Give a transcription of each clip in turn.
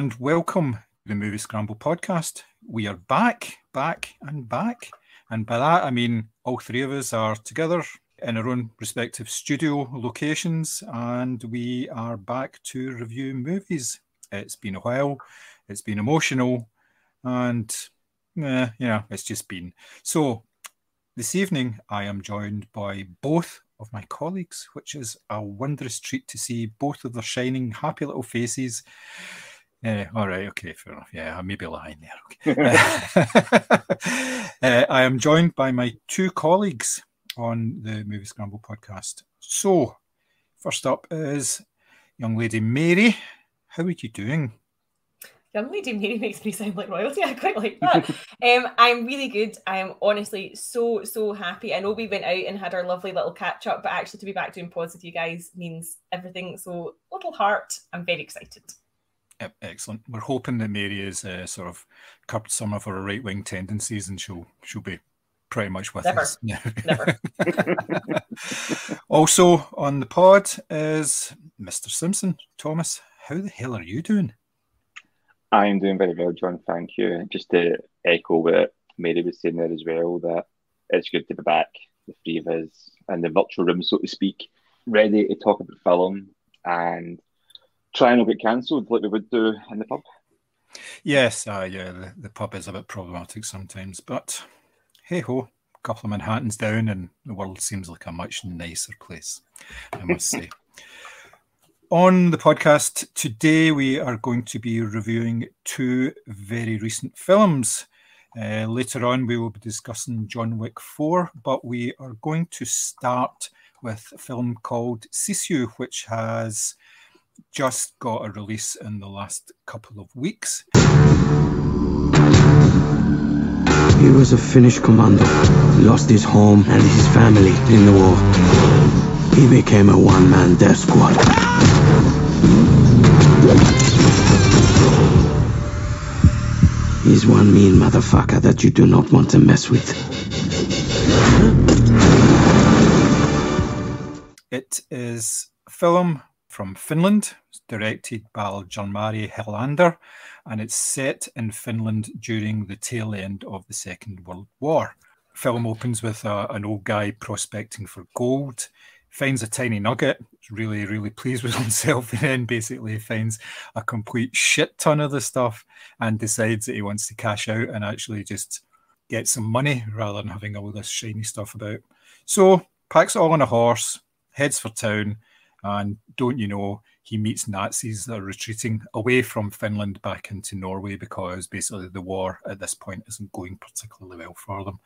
and welcome to the Movie Scramble podcast. We are back, back, and back. And by that, I mean all three of us are together in our own respective studio locations, and we are back to review movies. It's been a while, it's been emotional, and eh, yeah, it's just been. So, this evening, I am joined by both of my colleagues, which is a wondrous treat to see both of their shining, happy little faces. Uh, all right, okay, fair enough. Yeah, I may be lying there. Okay. uh, I am joined by my two colleagues on the Movie Scramble podcast. So, first up is young lady Mary. How are you doing? Young Lady Mary makes me sound like royalty. I quite like that. um, I'm really good. I am honestly so, so happy. I know we went out and had our lovely little catch up, but actually to be back doing pods with you guys means everything. So, little heart, I'm very excited. Yep, excellent. We're hoping that Mary is uh, sort of curbed some of her right wing tendencies and she'll she'll be pretty much with Never. us. Never. also on the pod is Mr. Simpson. Thomas, how the hell are you doing? I am doing very well, John. Thank you. Just to echo what Mary was saying there as well, that it's good to be back, the three of us in the virtual room, so to speak, ready to talk about film and try and not get cancelled like we would do in the pub. Yes, uh, yeah, the, the pub is a bit problematic sometimes, but hey ho, a couple of Manhattans down, and the world seems like a much nicer place, I must say. On the podcast today, we are going to be reviewing two very recent films. Uh, later on, we will be discussing John Wick 4, but we are going to start with a film called Sisu, which has just got a release in the last couple of weeks. He was a Finnish commando. Lost his home and his family in the war. He became a one-man death squad. He's one mean motherfucker that you do not want to mess with. It is a film from Finland, directed by Jalmari Helander, and it's set in Finland during the tail end of the Second World War. Film opens with a, an old guy prospecting for gold, finds a tiny nugget, really, really pleased with himself, and then basically finds a complete shit ton of the stuff and decides that he wants to cash out and actually just get some money rather than having all this shiny stuff about. So packs it all on a horse, heads for town, and don't you know, he meets Nazis that are retreating away from Finland back into Norway because basically the war at this point isn't going particularly well for them.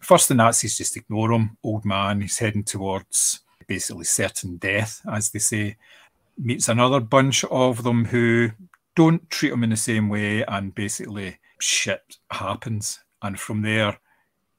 First, the Nazis just ignore him. Old man, he's heading towards basically certain death, as they say. Meets another bunch of them who don't treat him in the same way, and basically shit happens. And from there,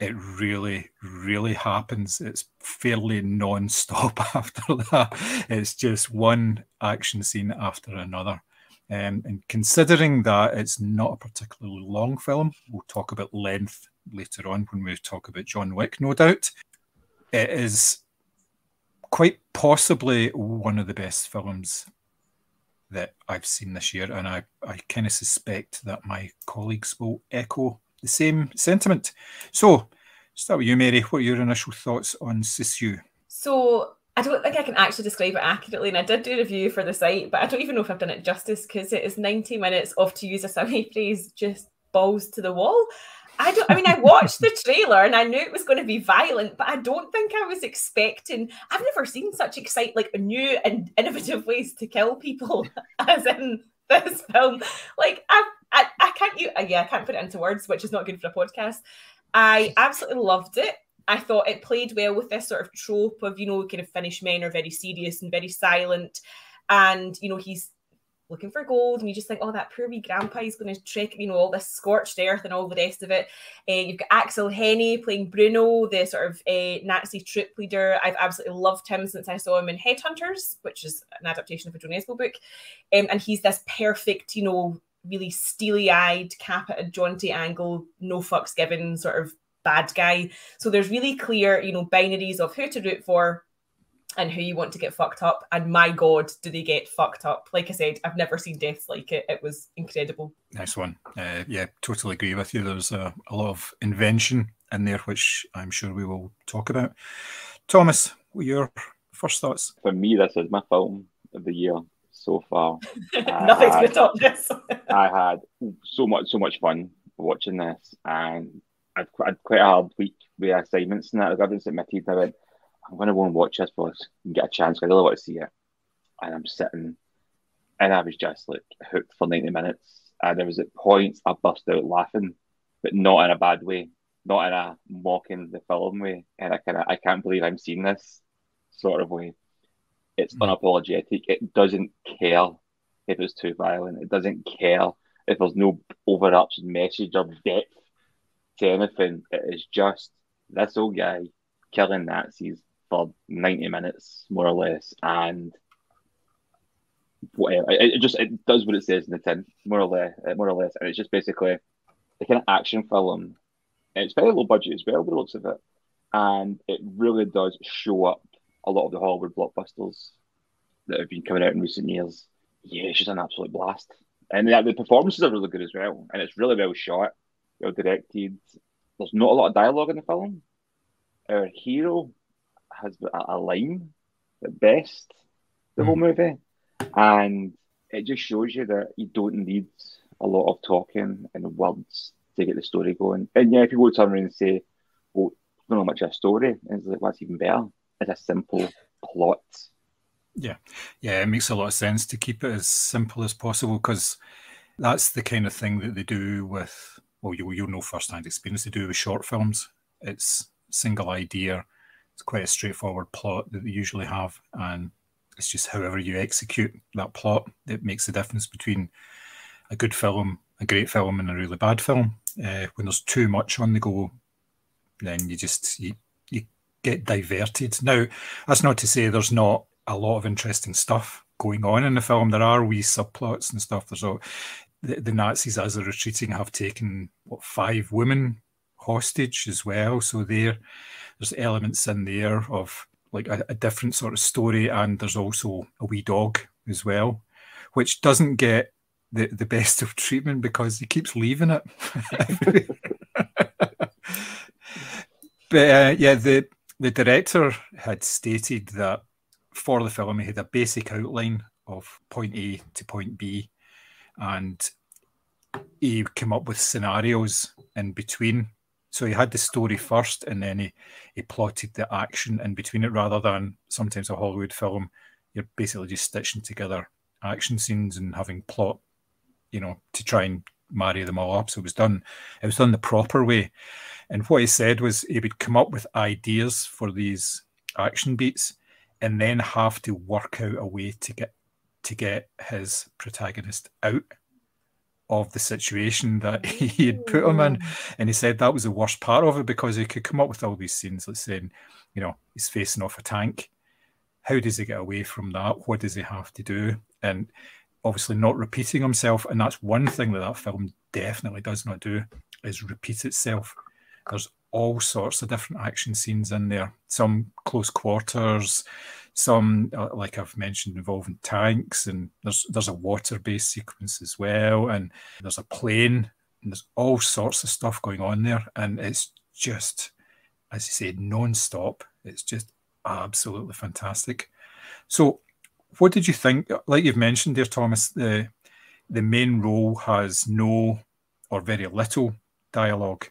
it really, really happens. It's fairly non-stop after that. It's just one action scene after another. Um, and considering that it's not a particularly long film, we'll talk about length later on when we talk about John Wick, no doubt. It is quite possibly one of the best films that I've seen this year, and I, I kind of suspect that my colleagues will echo the same sentiment. So, start with you, Mary. What are your initial thoughts on Sisu? So I don't think I can actually describe it accurately, and I did do a review for the site, but I don't even know if I've done it justice because it is 90 minutes of, to use a Sammy phrase, just balls to the wall. I don't. I mean, I watched the trailer and I knew it was going to be violent, but I don't think I was expecting. I've never seen such excite like new and innovative ways to kill people as in this film. Like I, I, I can't. You, yeah, I can't put it into words, which is not good for a podcast. I absolutely loved it. I thought it played well with this sort of trope of, you know, kind of Finnish men are very serious and very silent. And, you know, he's looking for gold. And you just think, oh, that poor wee grandpa is going to trek, you know, all this scorched earth and all the rest of it. Uh, you've got Aksel Hennie playing Bruno, the sort of uh, Nazi troop leader. I've absolutely loved him since I saw him in Headhunters, which is an adaptation of a Jo Nesbø book. Um, and he's this perfect, you know, really steely eyed, cap at a jaunty angle, no fucks given sort of bad guy. So there's really clear, you know, binaries of who to root for. and who you want to get fucked up. And my God, do they get fucked up? Like I said, I've never seen deaths like it. It was incredible. Nice one. Uh, yeah, totally agree with you. There's a, a lot of invention in there, which I'm sure we will talk about. Thomas, what your first thoughts? For me, this is my film of the year so far. Nothing's to top this. I had so much, so much fun watching this, and I'd, I'd quite a hard week with assignments and that. I didn't my teeth. I went, I'm going to go and watch this boss and get a chance. I really want to see it. And I'm sitting, and I was just like hooked for 90 minutes. And there was at points I burst out laughing, but not in a bad way, not in a mocking the film way. And I kind of, I can't believe I'm seeing this sort of way. It's unapologetic. It doesn't care if it's too violent. It doesn't care if there's no overarching message or depth to anything. It is just this old guy killing Nazis for 90 minutes, more or less, and whatever. It, it just it does what it says in the tin, more or less, more or less, and it's just basically the kind of action film. It's very low budget as well, by the looks of it, and it really does show up a lot of the Hollywood blockbusters that have been coming out in recent years. Yeah, it's just an absolute blast, and the, the performances are really good as well, and it's really well shot, well directed. There's not a lot of dialogue in the film. Our hero has a, a line at best the mm. whole hmm. movie, and it just shows you that you don't need a lot of talking and words to get the story going. And yeah, if you go turn around and say, "Well, don't know much of a story," and it's like, "What's even better?" It's a simple plot. Yeah, yeah, it makes a lot of sense to keep it as simple as possible because that's the kind of thing that they do with. Well, you you'll know firsthand experience. They do with short films. It's single idea it's quite a straightforward plot that they usually have, and it's just however you execute that plot that makes the difference between a good film, a great film, and a really bad film. Uh, when there's too much on the go, then you just you get diverted. Now, that's not to say there's not a lot of interesting stuff going on in the film. There are wee subplots and stuff. There's all the, the Nazis, as they're retreating, have taken what five women hostage as well. So there, there's elements in there of like a, a, different sort of story, and there's also a wee dog as well, which doesn't get the, the best of treatment because he keeps leaving it. but uh, yeah, the the director had stated that for the film he had a basic outline of point A to point B, and he came up with scenarios in between so he had the story first, and then he, he plotted the action in between it, rather than sometimes a Hollywood film, you're basically just stitching together action scenes and having plot, you know, to try and marry them all up. So it was done, it was done the proper way. And what he said was he would come up with ideas for these action beats, and then have to work out a way to get to get his protagonist out of the situation that he had put him in. And he said that was the worst part of it because he could come up with all these scenes, like saying, you know, he's facing off a tank. How does he get away from that? What does he have to do? And obviously not repeating himself. And that's one thing that that film definitely does not do is repeat itself. There's all sorts of different action scenes in there. Some close quarters, some uh, like I've mentioned involving tanks, and there's there's a water-based sequence as well, and there's a plane, and there's all sorts of stuff going on there, and it's just, as you said, non-stop. It's just absolutely fantastic. So, what did you think? Like you've mentioned there, Thomas, the the main role has no or very little dialogue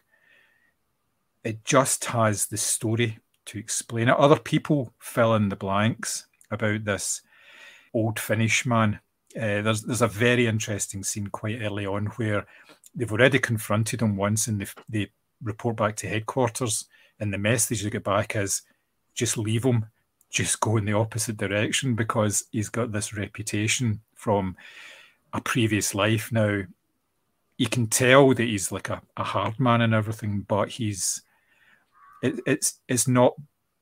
it just has the story to explain it. Other people fill in the blanks about this old Finnish man. Uh, there's there's a very interesting scene quite early on where they've already confronted him once, and they, they report back to headquarters, and the message they get back is just leave him, just go in the opposite direction because he's got this reputation from a previous life. Now you can tell that he's like a, a hard man and everything, but he's it, it's it's not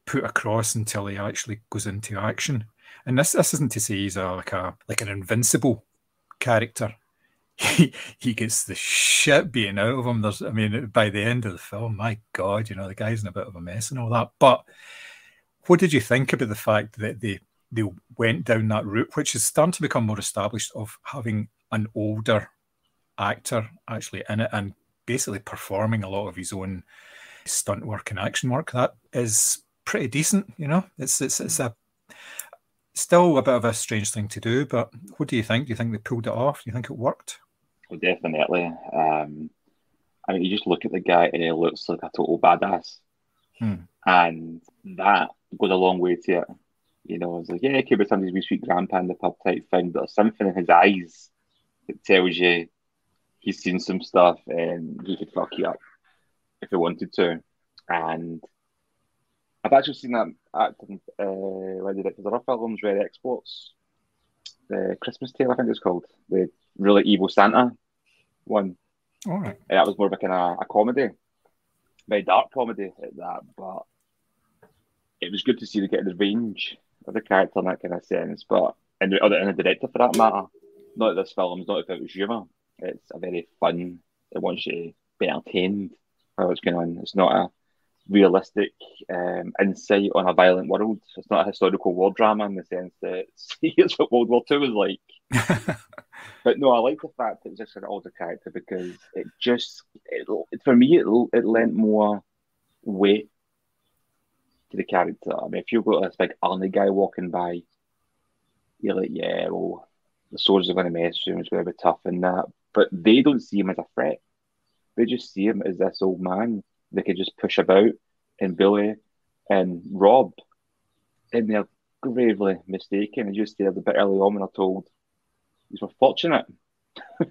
put across until he actually goes into action. And this this isn't to say he's a like a like an invincible character. He he gets the shit being out of him. There's I mean by the end of the film, my God, you know the guy's in a bit of a mess and all that. But what did you think about the fact that they they went down that route, which is starting to become more established, of having an older actor actually in it and basically performing a lot of his own stunt work and action work. That is pretty decent, you know. It's it's it's a still a bit of a strange thing to do, but what do you think? Do you think they pulled it off? Do you think it worked? Well, definitely. Um, I mean, you just look at the guy and he looks like a total badass, hmm. and that goes a long way to it. You know, it's like, yeah, it could be somebody's wee sweet grandpa in the pub type thing, but there's something in his eyes that tells you he's seen some stuff and he could fuck you up if he wanted to. And I've actually seen that acting. Uh, when did it? Because other films, Rare Exports, the Christmas Tale, I think it's called, the really evil Santa one. All right. And that was more of a kind of a comedy, very dark comedy at that, but it was good to see the get the range of the character in that kind of sense. But and the other and the director for that matter, not that this film's not about humour. It's a very fun. It wants you to be entertained what's going on. It's not a realistic um, insight on a violent world. It's not a historical war drama in the sense that it's what World War Two was like. but no, I like the fact that it's just an older character because it just it, for me it it lent more weight to the character. I mean, if you've got this big army guy walking by, you're like, yeah, well, the soldiers are going to mess with him. It's going to be tough and that. But they don't see him as a threat. They just see him as this old man they could just push about and bully and rob. And they're gravely mistaken. As you said a bit early on when I told, were fortunate.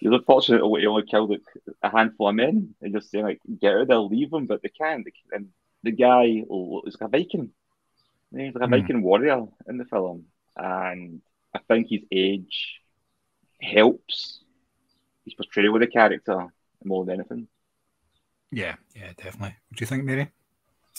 you were fortunate that he only killed a handful of men and just saying like get out there, leave them, but they can't. And the guy is like a Viking. He's like a mm. Viking warrior in the film, and I think his age helps his portrayal of the character more than anything. Yeah, yeah, definitely. What do you think, Mary?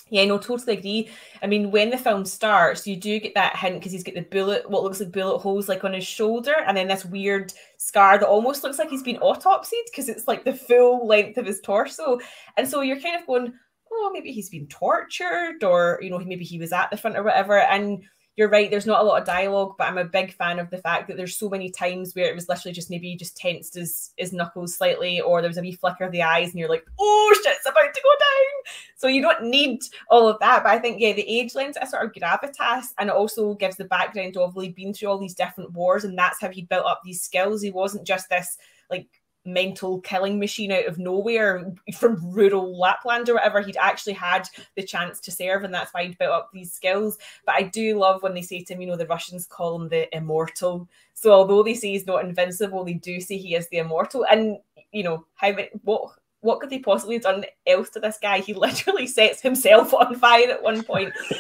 Yeah, no, totally agree. I mean, when the film starts, you do get that hint because he's got the bullet, what looks like bullet holes like on his shoulder, and then this weird scar that almost looks like he's been autopsied because it's like the full length of his torso. And so you're kind of going, oh, maybe he's been tortured, or you know, maybe he was at the front or whatever. And you're right, there's not a lot of dialogue, but I'm a big fan of the fact that there's so many times where it was literally just maybe just tensed his, his knuckles slightly, or there was a wee flicker of the eyes, and you're like, oh shit, it's about to go down. So you don't need all of that. But I think, yeah, the age lends a sort of gravitas and it also gives the background of Lee been through all these different wars, and that's how he built up these skills. He wasn't just this like mental killing machine out of nowhere from rural Lapland or whatever. He'd actually had the chance to serve, and that's why he'd built up these skills. But I do love when they say to him, you know, the Russians call him the immortal. So although they say he's not invincible, they do say he is the immortal. And you know, how what what could they possibly have done else to this guy? He literally sets himself on fire at one point,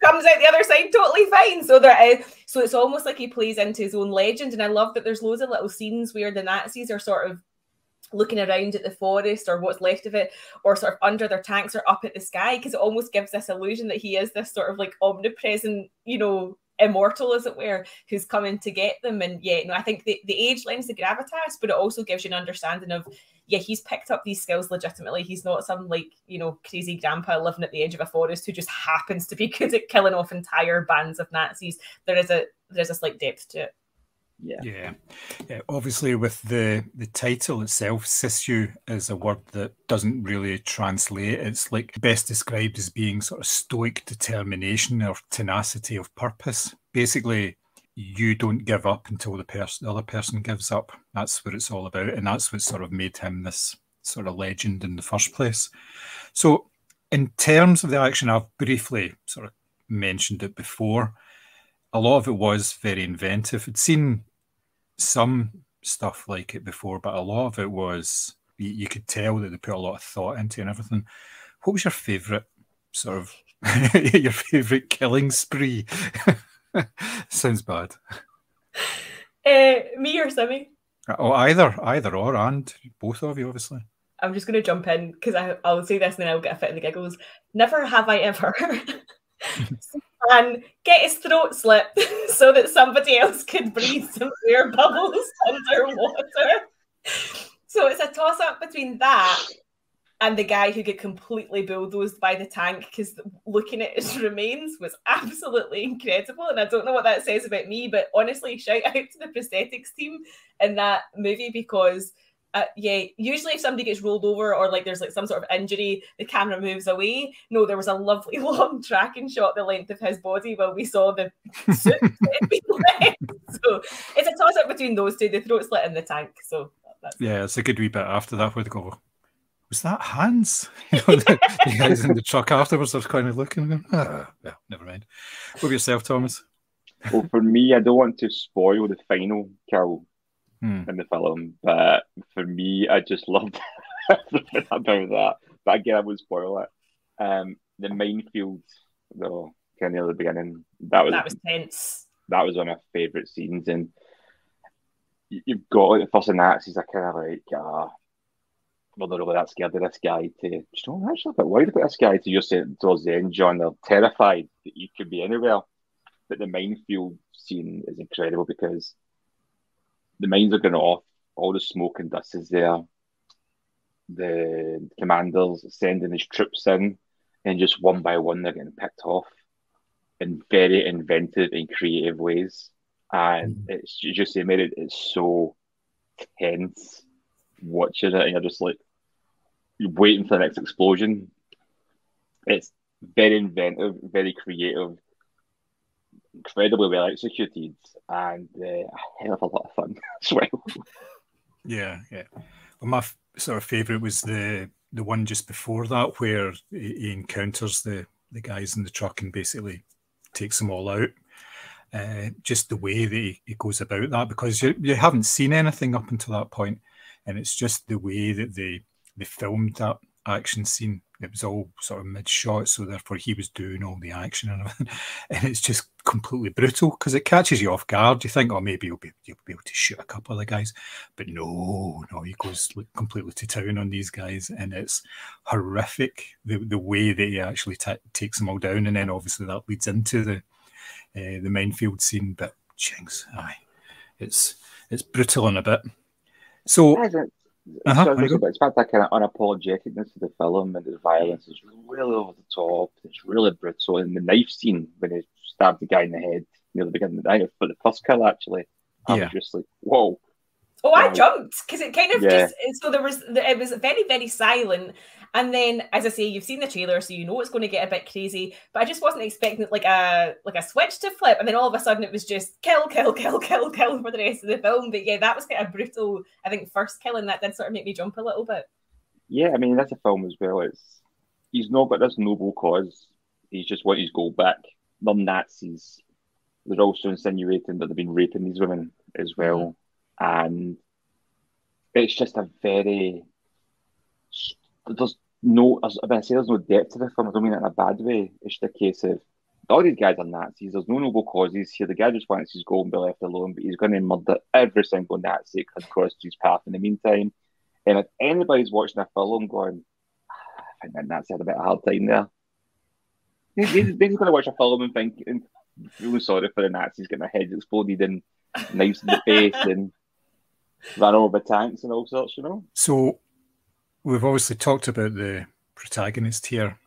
comes out the other side totally fine. So there is, so it's almost like he plays into his own legend. And I love that there's loads of little scenes where the Nazis are sort of looking around at the forest or what's left of it, or sort of under their tanks or up at the sky, because it almost gives this illusion that he is this sort of like omnipresent, you know, immortal, as it were, who's coming to get them. And yeah, no, I think the, the age lends the gravitas, but it also gives you an understanding of, yeah, he's picked up these skills legitimately. He's not some like, you know, crazy grandpa living at the edge of a forest who just happens to be good at killing off entire bands of Nazis. There is a there's a slight depth to it. Yeah. yeah. yeah. Obviously, with the the title itself, Sisu is a word that doesn't really translate. It's like best described as being sort of stoic determination or tenacity of purpose. Basically, you don't give up until the person the other person gives up. That's what it's all about, and that's what sort of made him this sort of legend in the first place. So, in terms of the action, I've briefly sort of mentioned it before. A lot of it was very inventive. I'd seen some stuff like it before, but a lot of it was you, you could tell that they put a lot of thought into and everything. What was your favourite sort of your favourite killing spree? Sounds bad. Uh, me or Simi? Oh, either, either or, and both of you, obviously. I'm just going to jump in because I'll say this and then I'll get a fit in the giggles. Never have I ever and get his throat slit so that somebody else could breathe some air bubbles underwater. So it's a toss up between that and the guy who get completely bulldozed by the tank because looking at his remains was absolutely incredible. And I don't know what that says about me, but honestly, shout out to the prosthetics team in that movie because. Uh, yeah, usually if somebody gets rolled over or like there's like some sort of injury, the camera moves away. No, there was a lovely long tracking shot the length of his body while we saw the suit. so it's a toss up between those two. The throat slit in the tank. So yeah, it's a good wee bit after that where they go, was that Hans? You know, the, the, guys in the truck afterwards, I was kind of looking, going, ah, yeah, never mind. What about yourself, Thomas? Well, for me, I don't want to spoil the final kill hmm. in the film, but for me, I just loved everything about that. But again, I would spoil it. Um, the minefield, though, kind of near the beginning, that was that was tense. That was one of my favourite scenes, and you've got like the first Nazis are kind of like, ah, well, they're really that scared of this guy to, you know, actually a bit worried about this guy to just say towards the end, John, they're terrified that you could be anywhere. But the minefield scene is incredible because the mines are going off, all the smoke and dust is there. The commanders sending his troops in, and just one by one they're getting picked off in very inventive and creative ways. And mm. it's just made it it's so tense watching it and you're just like you're waiting for the next explosion. It's very inventive, very creative, incredibly well executed, and uh, a hell of a lot of fun as well. Yeah, yeah. Well, my f- sort of favourite was the the one just before that, where he encounters the the guys in the truck and basically takes them all out. Uh, just the way that he, he, goes about that, because you, you haven't seen anything up until that point and it's just the way that they they filmed that action scene. It was all sort of mid shot, so therefore he was doing all the action and everything, and it's just completely brutal because it catches you off guard. You think, oh, maybe you'll be you'll be able to shoot a couple of the guys, but no, no, he goes completely to town on these guys, and it's horrific the the way that he actually t- takes them all down, and then obviously that leads into the uh, the minefield scene. But chings, aye, it's it's brutal in a bit. So, uh-huh, so it's, it's about that kind of unapologeticness of the film, and the violence is really over the top. It's really brutal, and the knife scene when he stabbed the guy in the head near the beginning of the night for the first kill, actually, I yeah. was just like, whoa. Oh, I jumped because it kind of yeah. just so there was it was very very silent, and then, as I say, you've seen the trailer, so you know it's going to get a bit crazy. But I just wasn't expecting like a like a switch to flip, and then all of a sudden it was just kill, kill, kill, kill, kill for the rest of the film. But yeah, that was kind of brutal. I think first killing that did sort of make me jump a little bit. Yeah, I mean that's a film as well. It's he's not got this noble cause. He's just wanting his gold back. The Nazis. They're also insinuating that they've been raping these women as well, mm-hmm. and it's just a very there's no, as I say, there's no depth to the film. I don't mean that in a bad way. It's just a case of all these guys are Nazis. There's no noble causes here. The guy just wants his goal and be left alone, but he's going to murder every single Nazi that comes across his path in the meantime. And if anybody's watching a film going, ah, I think that Nazi had a bit of hard time there, they're going to watch a film and think, and feeling sorry for the Nazis getting their heads exploded and knives in the face and run over tanks and all sorts, you know? So we've obviously talked about the protagonist here,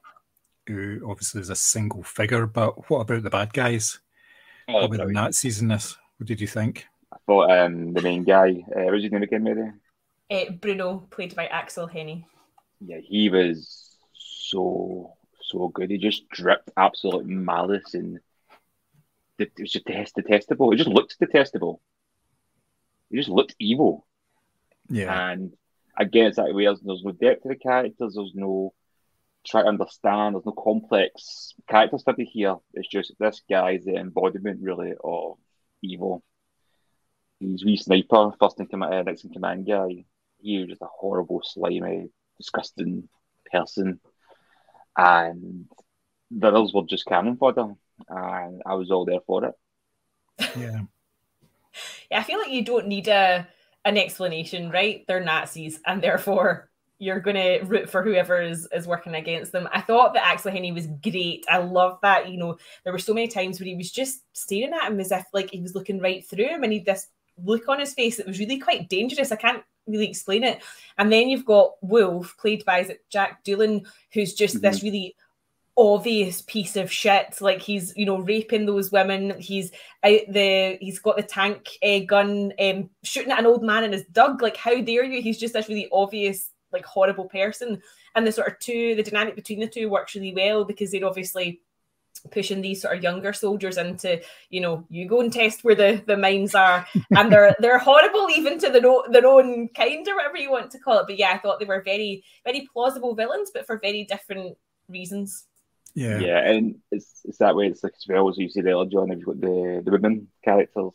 who obviously is a single figure, but what about the bad guys? Oh, what about the Nazis in this? What did you think? I thought um, the main guy, uh, what was his name again, Mary? Uh, Bruno, played by Aksel Hennie. Yeah, he was so so good. He just dripped absolute malice and it was just detestable. It just looked detestable. He just looked evil. Yeah. And again, it's that way. There's, there's no depth to the characters. There's no try to understand. There's no complex character study here. It's just this guy's the embodiment, really, of evil. He's wee sniper, first in command, uh, next in command guy. He was just a horrible, slimy, disgusting person, and the others were just cannon fodder, and I was all there for it. Yeah. yeah, I feel like you don't need a an explanation, right? They're Nazis, and therefore you're going to root for whoever is, is working against them. I thought that Aksel Hennie was great. I love that. You know, there were so many times where he was just staring at him as if like he was looking right through him, and he this look on his face that was really quite dangerous. I can't really explain it. And then you've got Wolf, played by Jack Doolan, who's just mm-hmm. this really obvious piece of shit. Like he's, you know, raping those women. He's out the, he's got the tank uh, gun, um, shooting at an old man in his dug. Like, how dare you? He's just this really obvious, like horrible person. And the sort of two, the dynamic between the two works really well because they're obviously pushing these sort of younger soldiers into you know you go and test where the the mines are and they're they're horrible even to their own, their own kind or whatever you want to call it but yeah i thought they were very very plausible villains but for very different reasons yeah, yeah, and it's it's that way. It's like as well as you said earlier, John. You've got the the women characters,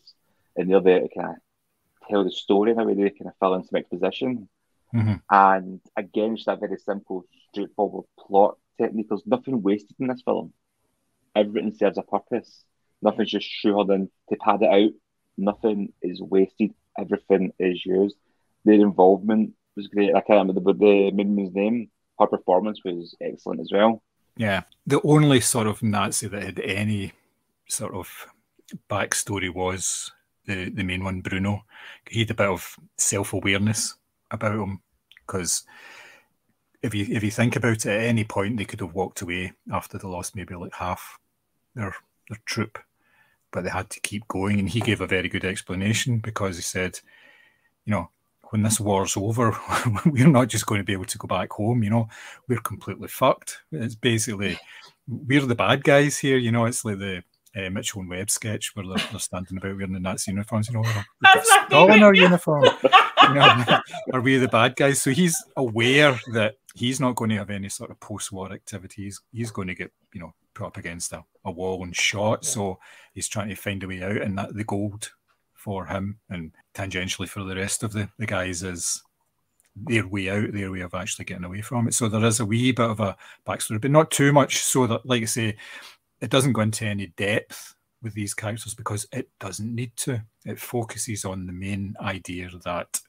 and they're there to kind of tell the story in a way they kind of fill in some exposition. Mm-hmm. And again, just that very simple, straightforward plot technique. There's nothing wasted in this film. Everything serves a purpose. Nothing's just shoehorned in to pad it out. Nothing is wasted. Everything is used. Their involvement was great. I can't remember the, the woman's name. Her performance was excellent as well. Yeah, the only sort of Nazi that had any sort of backstory was the the main one, Bruno. He had a bit of self awareness about him because if you if you think about it, at any point they could have walked away after they lost maybe like half their their troop, but they had to keep going. And he gave a very good explanation because he said, you know, when this war's over, we're not just going to be able to go back home. You know, we're completely fucked. It's basically we're the bad guys here. You know, it's like the uh, Mitchell and Webb sketch where they're, they're, standing about wearing the Nazi uniforms. You know, we've in our uniform. you know, are we the bad guys? So he's aware that he's not going to have any sort of post-war activities. He's going to get, you know, put up against a, a wall and shot. So he's trying to find a way out, and that the gold for him and tangentially for the rest of the, the guys is their way out, their way of actually getting away from it. So there is a wee bit of a backstory, but not too much so that, like I say, it doesn't go into any depth with these characters because it doesn't need to. It focuses on the main idea that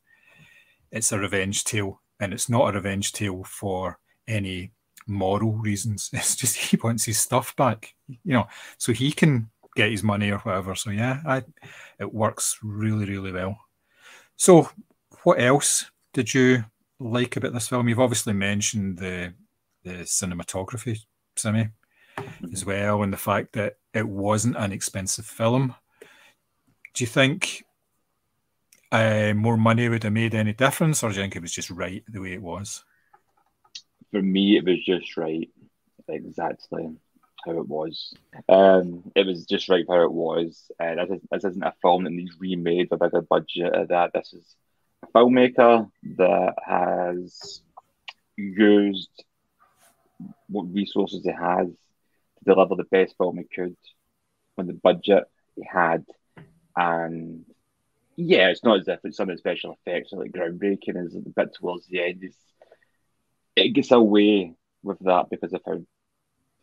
it's a revenge tale, and it's not a revenge tale for any moral reasons. It's just he wants his stuff back, you know, so he can get his money or whatever. So yeah, I, it works really, really well. So, what else did you like about this film? You've obviously mentioned the the cinematography, Simi, as well, and the fact that it wasn't an expensive film. Do you think uh, more money would have made any difference, or do you think it was just right the way it was? For me, it was just right, exactly how it was. Um, it was just right how it was. Uh, this, this isn't a film that needs remade with a bigger budget of that. This is a filmmaker that has used what resources he has to deliver the best film he could on the budget he had. And yeah, it's not as if it's some of the special effects are like groundbreaking as the bit towards the end. It gets away with that because of how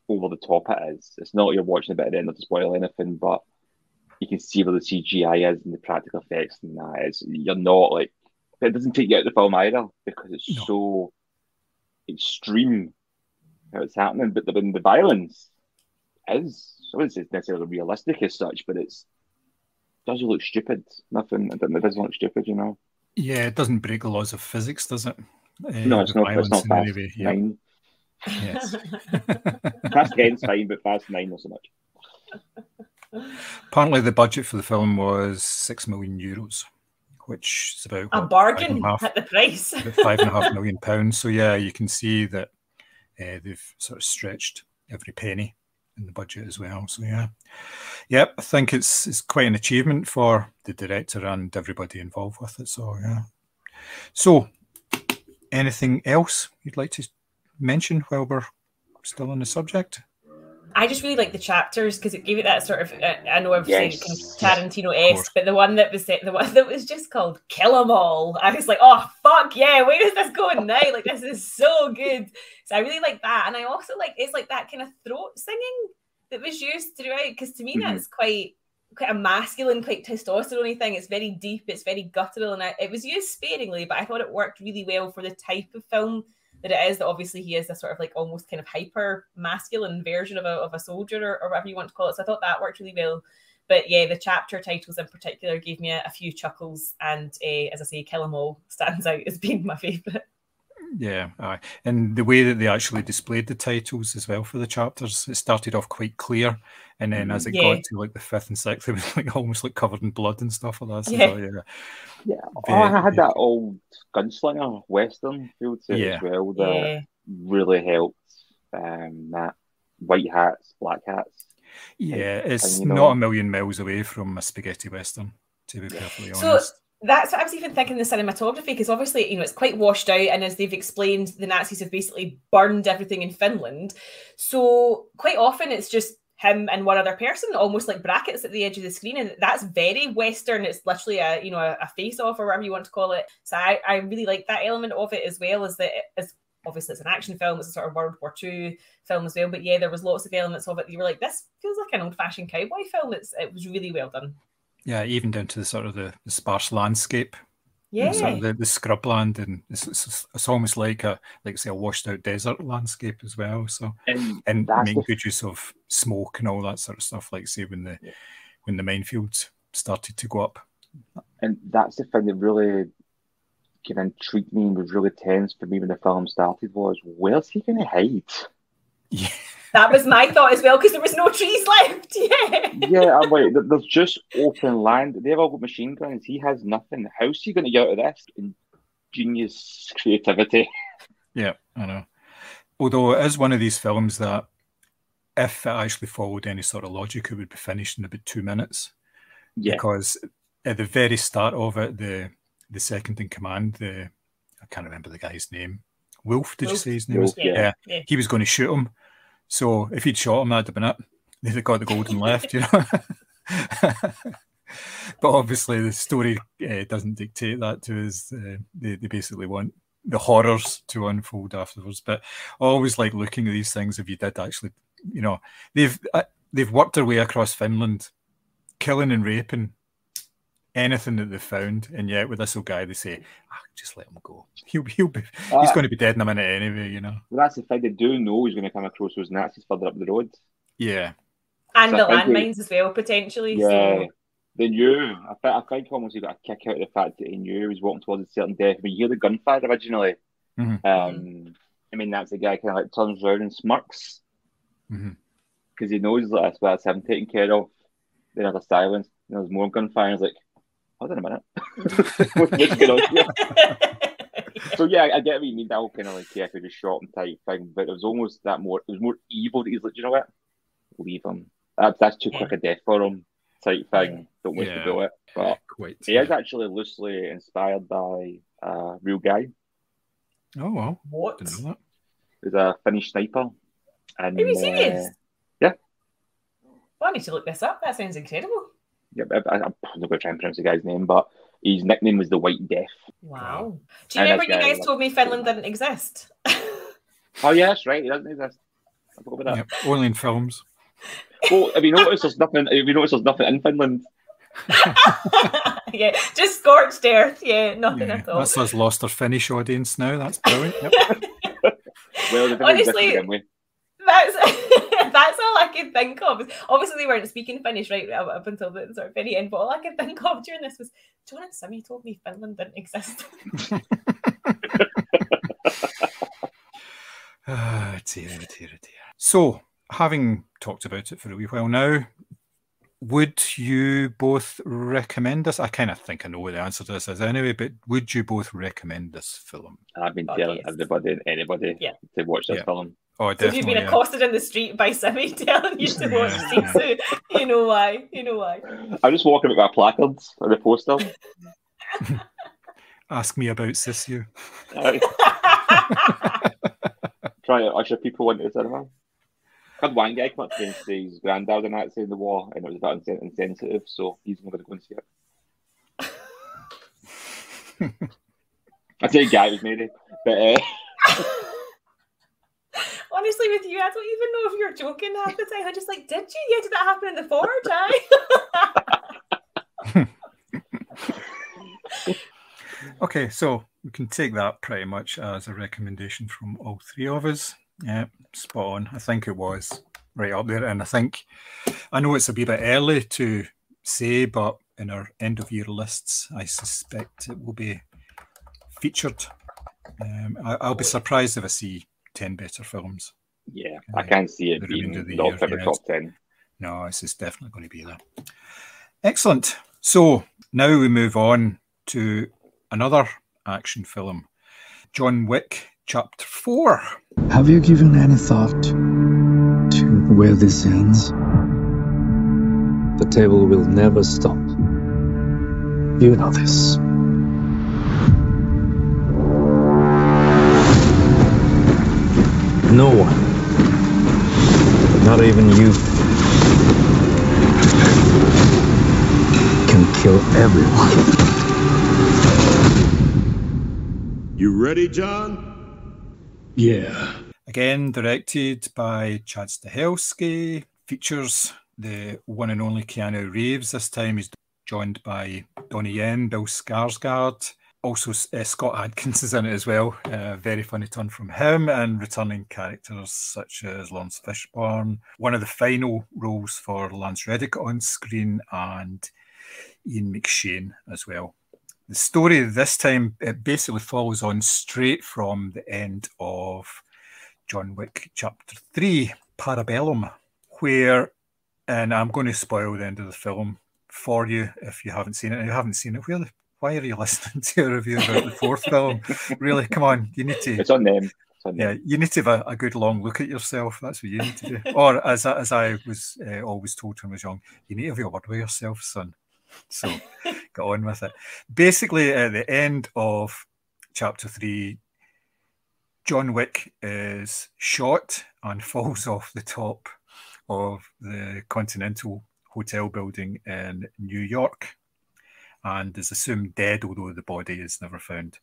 over the top it is. It's not you're watching a bit of it, not to spoil anything, but you can see where the CGI is and the practical effects and that is. You're not like it doesn't take you out of the film either because it's no. so extreme how it's happening. But the, the violence is I wouldn't say it's necessarily realistic as such, but it's does look stupid. Nothing it doesn't look stupid, you know. Yeah, it doesn't break the laws of physics, does it? Uh, no, it's not. It's not fast. yeah. Yes. Fast Ten's fine, but Fast Nine not so much. Apparently, the budget for the film was six million euros, which is about a what, bargain half, at the price. five and a half million pounds. So yeah, you can see that uh, they've sort of stretched every penny in the budget as well. So yeah, yep, I think it's it's quite an achievement for the director and everybody involved with it. So yeah. So, anything else you'd like to mention while we're still on the subject? I just really like the chapters because it gave it that sort of. Uh, I know I'm saying yes. Tarantino esque, but the one that was the one that was just called "Kill 'Em All." I was like, "Oh fuck yeah! Where is this going now? Like this is so good." So I really like that, and I also like it's like that kind of throat singing that was used throughout because to me mm-hmm. that's quite quite a masculine, quite testosterone thing. It's very deep, it's very guttural, and I, it was used sparingly, but I thought it worked really well for the type of film that it is that obviously he is a sort of like almost kind of hyper masculine version of a, of a soldier or, or whatever you want to call it. So I thought that worked really well but yeah, the chapter titles in particular gave me a, a few chuckles, and uh, as I say, Kill 'Em All stands out as being my favourite. Yeah, aye. and the way that they actually displayed the titles as well for the chapters, it started off quite clear, and then as it Yeah. got to like the fifth and sixth, it was like almost like covered in blood and stuff like that. So, Yeah. yeah, Yeah. Oh, I had that old gunslinger western feel to it Yeah. as well that Yeah, really helped. Um, that white hats, black hats. yeah, it's and, you know- not a million miles away from a spaghetti western, to be perfectly So- honest. That's what I was even thinking the cinematography because obviously you know it's quite washed out, and as they've explained, the Nazis have basically burned everything in Finland. So quite often it's just him and one other person, almost like brackets at the edge of the screen, and that's very Western. It's literally a you know a, a face off or whatever you want to call it. So I, I really like that element of it as well as that it's obviously it's an action film, it's a sort of World War II film as well. But yeah, there was lots of elements of it. You were like, this feels like an old fashioned cowboy film. It's it was really well done. Yeah, even down to the sort of the, the sparse landscape, Yeah. sort of the, the scrubland, and it's, it's it's almost like a like say a washed out desert landscape as well. So And and That's make good use of smoke and all that sort of stuff. Like say when the Yeah. when the minefields started to go up. and that's the thing that really kind of intrigued me and was really tense for me when the film started was where's he going to hide? Yeah, That was my thought as well because there was no trees left. Yeah. yeah, I'm like, there's just open land. They've all got machine guns. He has nothing. How's he going to get out of this? Ingenious creativity. yeah, I know. Although it is one of these films that, if it actually followed any sort of logic, it would be finished in about two minutes. Yeah, Because at the very start of it, the the second in command, the I can't remember the guy's name. Wolf, did you Wolf. say his name was? Wolf, yeah. Yeah. he was going to shoot him. So if he'd shot him, that'd have been it. They'd have got the golden left, you know. but obviously, the story uh, doesn't dictate that to us. Uh, they, they basically want the horrors to unfold afterwards. But I always like looking at these things. If you did actually, you know, they've uh, they've worked their way across Finland, killing and raping anything that they've found, and yet with this old guy, they say, ah, "Just let him go. He'll he'll be he's Uh, going to be dead in a minute anyway," you know. well, that's the thing. They do know he's going to come across those Nazis further up the road. Yeah. And So the I landmines as well, potentially. Yeah. So They knew. I, th- I think almost he got a kick out of the fact that he knew he was walking towards a certain death. When you hear the gunfire originally, Mhm. um, I mean, that's the guy kind of like turns around and smirks because he knows that that's, that's him taken care of. Then there's a silence, and there's more gunfire. And he's like, hold on a minute. What's going on here? So yeah, I get what you mean. That whole kind of like carefully just shot him type thing, but it was almost that more. It was more evil. That he's like, "Do you know what? Leave him. That's that's too quick a death for him. Type thing. Don't waste Yeah. the bullet. But Quite. he is actually loosely inspired by a real guy. Oh well, what? didn't know that. He's a Finnish sniper. And Are you uh, serious? yeah. Well, I need to look this up. That sounds incredible. Yeah, I, I, I'm not going to try and pronounce the guy's name, but his nickname was the White Death. Wow. Do you And remember that you guys was- told me Finland didn't exist? Oh yeah, that's right. He doesn't exist. I forgot about that. Yep, only in films. Well, have you noticed there's nothing? Have you noticed there's nothing in Finland? yeah, just scorched earth. Yeah, nothing Yeah, at all. that's us lost our Finnish audience now. That's brilliant. Yep. Well, they didn't exist to Honestly, begin with. That's that's all I could think of. Obviously, they weren't speaking Finnish right up up until the sort of very end. But all I could think of during this was John and Simmy told me Finland didn't exist. Ah, dear, dear, dear. So, having talked about it for a wee while now, would you both recommend this? I kind of think I know what the answer to this is anyway, but would you both recommend this film? I've been Fuck telling yes. everybody and anybody Yeah. to watch this Yeah. film. Oh, So if you've definitely. been yeah. accosted in the street by Simmy telling you to watch Yeah. Sisu, you know why. You know why. I'm just walking with my placards and the poster. Ask me about Sisu. uh, trying to usher people into the cinema. I had one guy come up to me and say his granddad and that in the war, and it was a bit insen- insensitive, so he's not going to go and see it. I say guy it was maybe, but uh, Honestly, with you, I don't even know if you're joking half the time. I'm just like, did you? Yeah, did that happen in the forge? Aye. Okay, so we can take that pretty much as a recommendation from all three of us. Yeah, spot on. I think it was right up there, and I think I know it's a bit early to say, but in our end of year lists, I suspect it will be featured. Um, I, will be surprised if I see 10 better films. Yeah, uh, I can't see it being the, the year, top 10. No, this is definitely going to be there. Excellent. So now we move on to another action film John Wick Chapter 4. Have you given any thought to where this ends? The table will never stop. You know this. No one, not even you, can kill everyone. You ready, John? Yeah. Again, directed by Chad Stahelski, features the one and only Keanu Reeves. This time he's joined by Donnie Yen, Bill Skarsgård. Also, uh, Scott Adkins is in it as well. Uh, very funny turn from him, and returning characters such as Laurence Fishburne. One of the final roles for Lance Reddick on screen, and Ian McShane as well. The story this time it basically follows on straight from the end of John Wick Chapter Three, Parabellum, where and I'm going to spoil the end of the film for you if you haven't seen it. you haven't seen it, where the, why are you listening to a review about the fourth film? Really, come on, you need to. It's on them. yeah, you need to have a, a, good long look at yourself. That's what you need to do. or as as I was uh, always told when I was young, you need to have a word with yourself, son. So get on with it. Basically, at the end of chapter three, John Wick is shot and falls off the top of the Continental Hotel building in New York and is assumed dead, although the body is never found.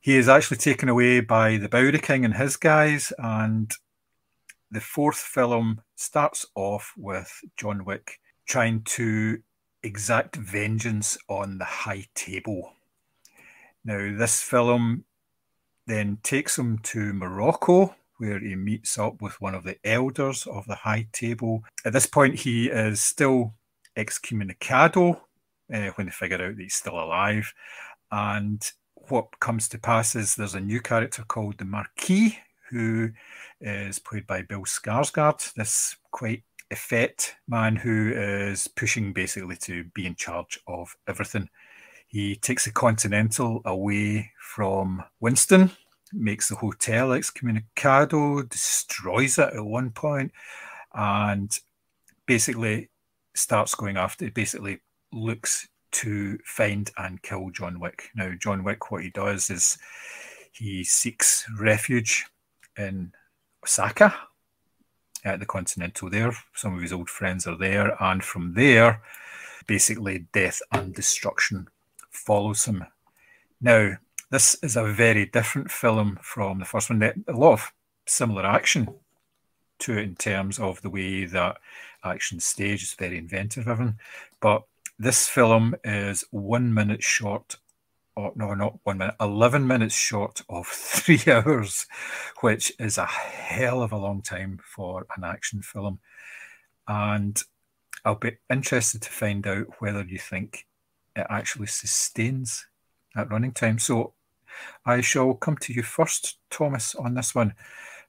He is actually taken away by the Bowery King and his guys, and the fourth film starts off with John Wick trying to exact vengeance on the High Table. Now, this film then takes him to Morocco, where he meets up with one of the elders of the High Table. At this point, he is still excommunicado uh, when they figure out that he's still alive. And what comes to pass is there's a new character called the Marquis, who is played by Bill Skarsgård, this quite effete man who is pushing basically to be in charge of everything. He takes the Continental away from Winston, makes the hotel excommunicado, destroys it at one point, and basically starts going after, basically looks to find and kill John Wick. Now, John Wick, what he does is he seeks refuge in Osaka at the Continental there. Some of his old friends are there. And from there, basically, death and destruction follows him. Now, this is a very different film from the first one. A lot of similar action to it in terms of the way that action stage is very inventive, even, But this film is one minute short, or no, not one minute, 11 minutes short of three hours, which is a hell of a long time for an action film. And I'll be interested to find out whether you think it actually sustains that running time. So I shall come to you first, Thomas, on this one.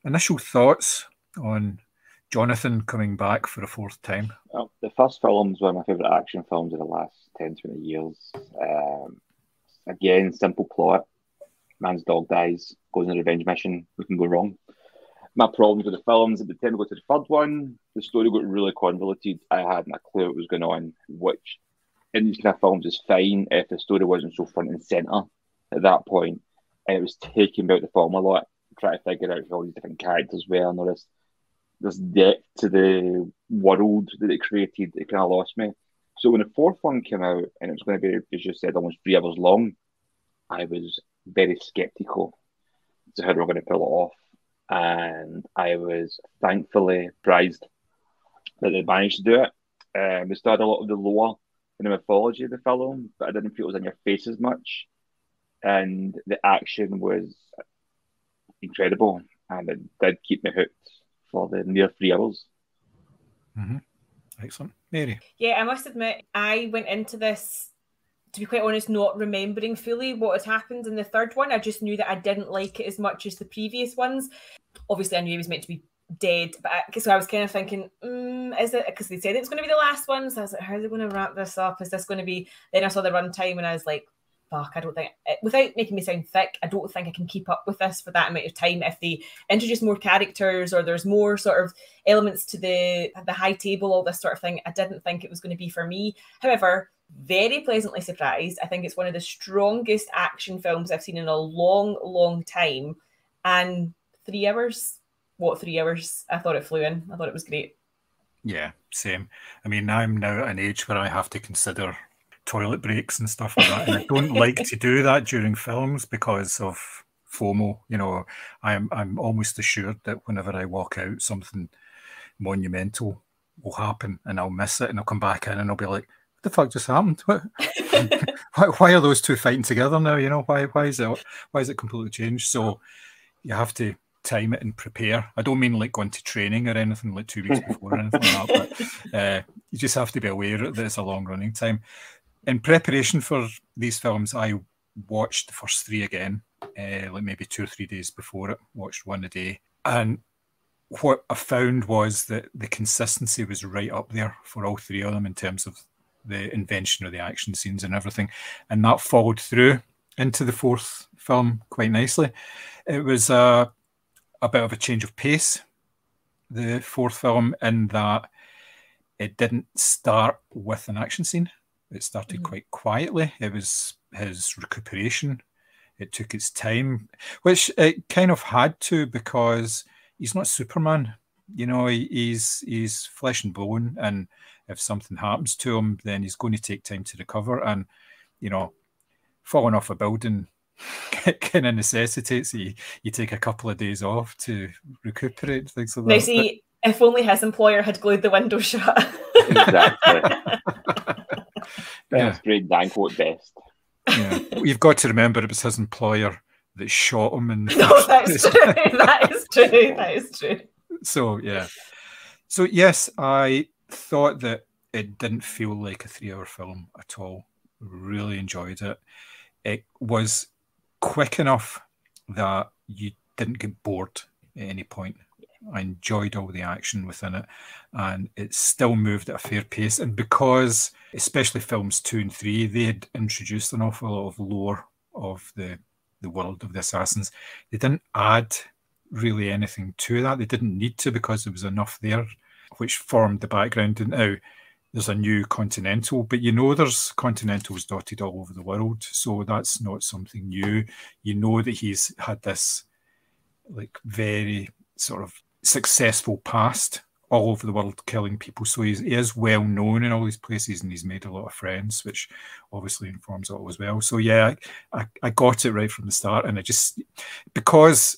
Initial thoughts on Jonathan coming back for a fourth time? Well, the first film is one of my favourite action films of the last 10, 20 years. Um, again, simple plot. Man's dog dies, goes on a revenge mission. We can go wrong. My problems with the films at the time we got to the third one, the story got really convoluted. I hadn't a clue what was going on, which in these kind of films is fine if the story wasn't so front and centre at that point, and it was taking about the film a lot, trying to figure out who all these different characters were and all this. This depth to the world that it created, it kind of lost me. So when the fourth one came out, and it was going to be, as you said, almost three hours long, I was very skeptical to how they were going to pull it off, and I was thankfully surprised that they managed to do it. Um, they started a lot of the lore and the mythology of the film, but I didn't feel it was in your face as much and the action was incredible, and it did keep me hooked for the near three hours. Mm-hmm. Excellent. Mary. Yeah, I must admit, I went into this, to be quite honest, not remembering fully what had happened in the third one. I just knew that I didn't like it as much as the previous ones. Obviously, I knew he was meant to be dead, but I, so I was kind of thinking, mm, is it because they said it was going to be the last one? So I was like, how are they going to wrap this up? Is this going to be? Then I saw the runtime and I was like, fuck, I don't think, eh, without making me sound thick, I don't think I can keep up with this for that amount of time. If they introduce more characters or there's more sort of elements to the the high table, all this sort of thing, I didn't think it was going to be for me. However, very pleasantly surprised. I think it's one of the strongest action films I've seen in a long, long time. And three hours, what three hours? I thought it flew in. I thought it was great. Yeah, same. I mean, I'm now at an age where I have to consider toilet breaks and stuff like that. And I don't like to do that during films because of FOMO. You know, I'm I'm almost assured that whenever I walk out, something monumental will happen, and I'll miss it, and I'll come back in, and I'll be like, "What the fuck just happened? What, why, why are those two fighting together now? You know, why why is it why is it completely changed?" So you have to time it and prepare. I don't mean like going to training or anything like two weeks before or anything like that, but uh, you just have to be aware that it's a long running time in preparation for these films, I watched the first three again, uh, like maybe two or three days before it. Watched one a day, and what I found was that the consistency was right up there for all three of them in terms of the invention of the action scenes and everything, and that followed through into the fourth film quite nicely. It was a a bit of a change of pace. The fourth film, in that it didn't start with an action scene it started mm-hmm. quite quietly. It was his recuperation. It took its time, which it kind of had to because he's not Superman. You know, he, he's he's flesh and bone, and if something happens to him, then he's going to take time to recover. And you know, falling off a building kind of necessitates you you take a couple of days off to recuperate things like that. Now, see, but, if only his employer had glued the window shut. exactly. yeah. great Danko at best. Yeah. You've got to remember it was his employer that shot him. And no, that's true. that is true. That is true. So yeah. So yes, I thought that it didn't feel like a three-hour film at all. Really enjoyed it. It was quick enough that you didn't get bored at any point. I enjoyed all the action within it, and it still moved at a fair pace. And because, especially films two and three, they had introduced an awful lot of lore of the the world of the assassins. They didn't add really anything to that. They didn't need to because there was enough there, which formed the background. And now there's a new continental, but you know there's continentals dotted all over the world, so that's not something new. You know that he's had this like very sort of successful past all over the world killing people. So he's, he is well known in all these places and he's made a lot of friends, which obviously informs all as well. So yeah, I, I got it right from the start. And I just, because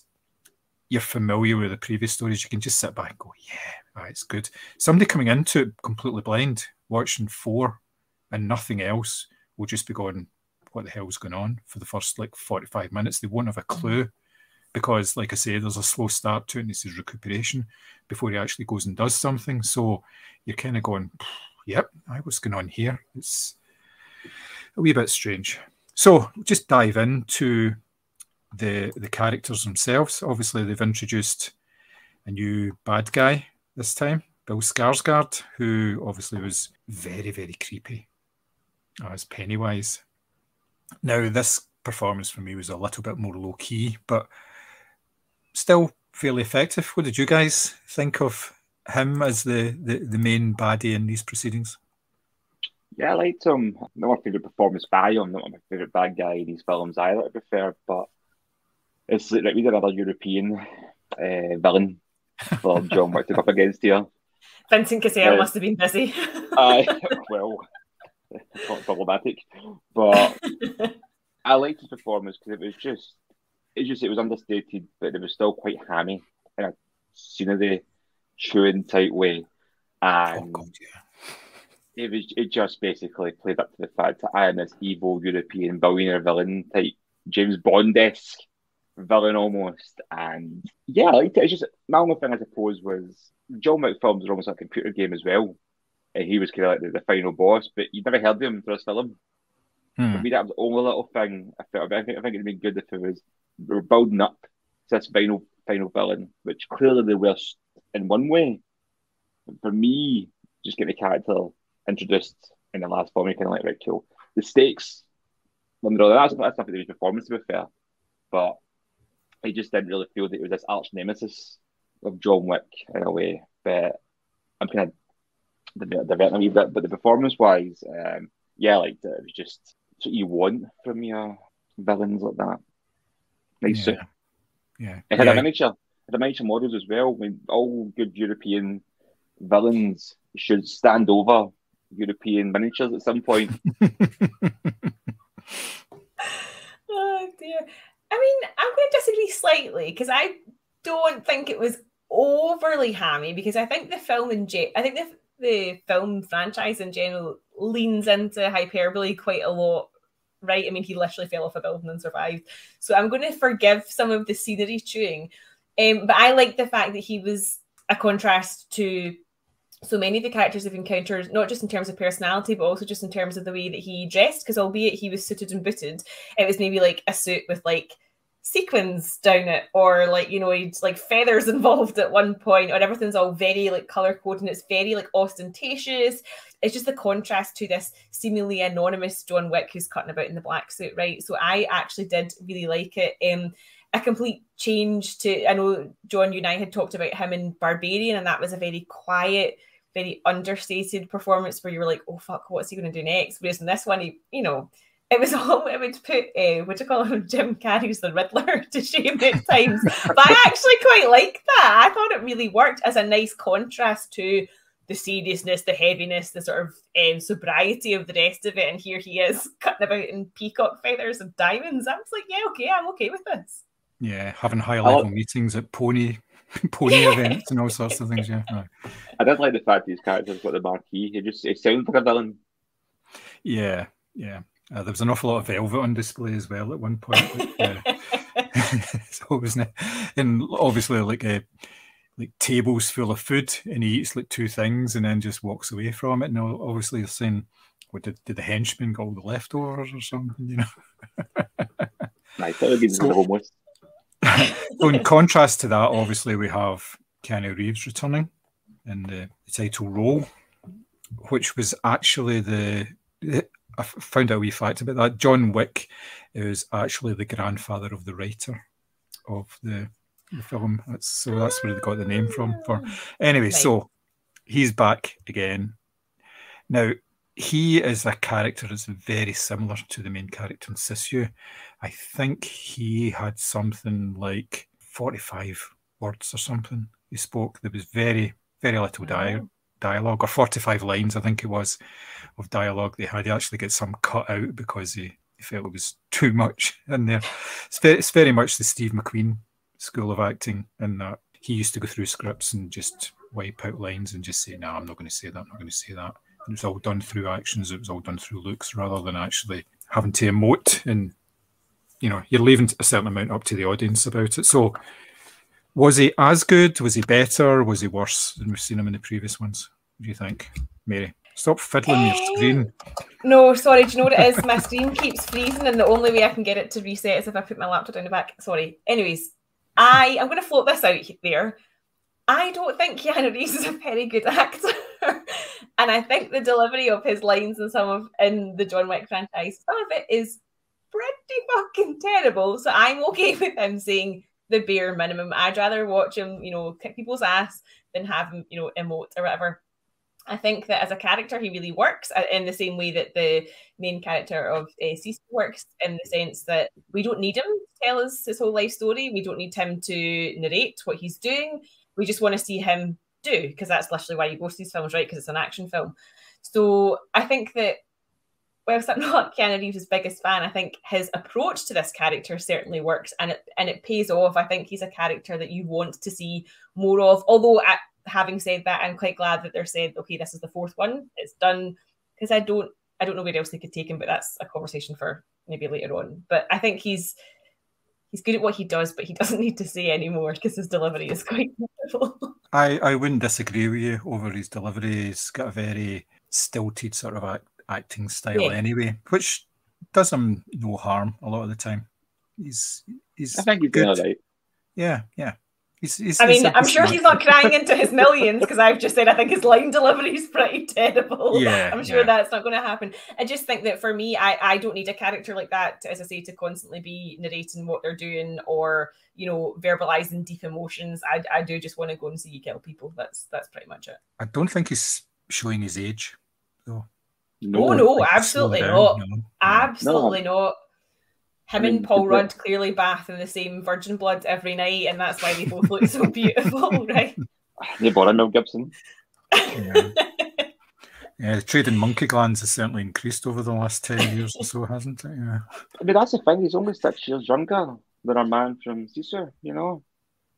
you're familiar with the previous stories, you can just sit back and go, yeah, it's good. Somebody coming into it completely blind, watching four and nothing else, will just be going, what the hell's going on for the first like 45 minutes? They won't have a clue because, like I say, there's a slow start to it, and this is recuperation before he actually goes and does something. So you're kind of going, "Yep, what's going on here?" It's a wee bit strange. So just dive into the the characters themselves. Obviously, they've introduced a new bad guy this time, Bill Skarsgård, who obviously was very very creepy as Pennywise. Now, this performance for me was a little bit more low key, but still fairly effective. What did you guys think of him as the, the, the main baddie in these proceedings? Yeah, I liked him. Not my favourite performance by him, not my favourite bad guy in these films either, to be fair, but it's like we did another European uh, villain for John Wick to up against here. Vincent Cassel uh, must have been busy. uh, well, not problematic, but I liked his performance because it was just it's just it was understated, but it was still quite hammy in a scenery chewing type way, and oh God, yeah. it was it just basically played up to the fact that I am this evil European billionaire villain type James Bond esque villain almost, and yeah, I liked it. It's just my only thing I suppose was John Wick films are almost like a computer game as well. and he was kind of like the, the, final boss, but you never heard him through his film. Hmm. For me, that was the only little thing I felt. I think, I think it'd be good if it was were building up to this final final villain, which clearly they were in one way. But for me, just getting the character introduced in the last film, you kind of like, right, cool. The stakes, when they're that's, that's nothing to performance, to be fair. But I just didn't really feel that it was this arch nemesis of John Wick in a way. But I'm kind of diverting a wee bit. But the performance wise, um, yeah, like it was just what you want from your villains like that. Nice yeah. Yeah. It had yeah. a miniature, had a miniature models as well. I mean, all good European villains should stand over European miniatures at some point. oh dear. I mean, I'm going to disagree slightly because I don't think it was overly hammy because I think the film in ge- I think the the film franchise in general leans into hyperbole quite a lot. Right? I mean, he literally fell off a building and survived. So I'm going to forgive some of the scenery chewing. Um, but I like the fact that he was a contrast to so many of the characters have encountered, not just in terms of personality, but also just in terms of the way that he dressed. Because albeit he was suited and booted, it was maybe like a suit with like sequins down it, or like you know, he'd like feathers involved at one point, or everything's all very like color coded and it's very like ostentatious. It's just the contrast to this seemingly anonymous John Wick who's cutting about in the black suit, right? So I actually did really like it. Um, a complete change to I know John, you and I had talked about him in Barbarian, and that was a very quiet very understated performance where you were like, oh fuck, what's he going to do next? Whereas in this one, he, you know, it was all it would put uh, what do you call him Jim Carrey's the Riddler to shame at times. but I actually quite like that. I thought it really worked as a nice contrast to the seriousness, the heaviness, the sort of um, sobriety of the rest of it. And here he is cutting about in peacock feathers and diamonds. I was like, yeah, okay, I'm okay with this. Yeah, having high level meetings at Pony pony events and all sorts of things. Yeah, I did like the fact these characters got the Marquis. He just it sounds like a villain. Yeah, yeah. Uh, there was an awful lot of velvet on display as well at one point. Uh, so wasn't it? And obviously, like a uh, like tables full of food, and he eats like two things, and then just walks away from it. And obviously, you're saying, "What did, did the henchman get all the leftovers or something?" You know. Would be so, homeless so in contrast to that, obviously we have Keanu Reeves returning in the, the title role, which was actually the, I found out a wee fact about that. John Wick is actually the grandfather of the writer of the, the film. That's, so that's where they got the name from. For ah, anyway, right. so he's back again. Now he is a character that's very similar to the main character in Sisu. I think he had something like 45 words or something he spoke. There was very, very little di- dialogue, or 45 lines, I think it was, of dialogue they had. He actually get some cut out because he, he felt it was too much in there. It's very, it's very much the Steve McQueen school of acting in that he used to go through scripts and just wipe out lines and just say, no, I'm not going to say that, I'm not going to say that. And it was all done through actions, it was all done through looks rather than actually having to emote and you know you're leaving a certain amount up to the audience about it. So was he as good? Was he better? Was he worse than we've seen him in the previous ones? What do you think, Mary? Stop fiddling your eh, screen. No, sorry. Do you know what it is? My screen keeps freezing, and the only way I can get it to reset is if I put my laptop down the back. Sorry. Anyways, I I'm going to float this out there. I don't think Keanu Reeves is a very good actor, and I think the delivery of his lines and some of in the John Wick franchise, some of it is pretty fucking terrible. So I'm okay with him saying the bare minimum. I'd rather watch him, you know, kick people's ass than have him, you know, emote or whatever. I think that as a character, he really works uh, in the same way that the main character of uh, works, in the sense that we don't need him to tell us his whole life story. We don't need him to narrate what he's doing. We just want to see him do, because that's literally why you go to these films, right? Because it's an action film. So I think that whilst I'm not Keanu Reeves' biggest fan, I think his approach to this character certainly works and it and it pays off. I think he's a character that you want to see more of. Although, having said that, I'm quite glad that they're saying, okay, this is the fourth one. It's done because I don't I don't know where else they could take him, but that's a conversation for maybe later on. But I think he's he's good at what he does, but he doesn't need to say anymore because his delivery is quite wonderful. I, I wouldn't disagree with you over his delivery. He's got a very stilted sort of act, acting style Yeah. anyway, which does him no harm a lot of the time. He's he's I think he's good. doing all right. Yeah, yeah. He's, he's, I he's mean, a I'm sure decent he's not crying into his millions because I've just said I think his line delivery is pretty terrible. Yeah, I'm sure yeah. that's not going to happen. I just think that for me, I, I don't need a character like that, as I say, to constantly be narrating what they're doing or you know verbalizing deep emotions. I, I do just want to go and see you kill people. That's that's pretty much it. I don't think he's showing his age. though. No, oh no, absolutely not. no, no. Absolutely not. Him I mean, and Paul the- Rudd clearly bath in the same virgin blood every night, and that's why they both look so beautiful, right? They bought Mel Gibson. Yeah. Yeah, the trade in monkey glands has certainly increased over the last 10 years or so, hasn't it? Yeah. I mean, that's the thing. He's only six years younger than our man from Sisu. You know,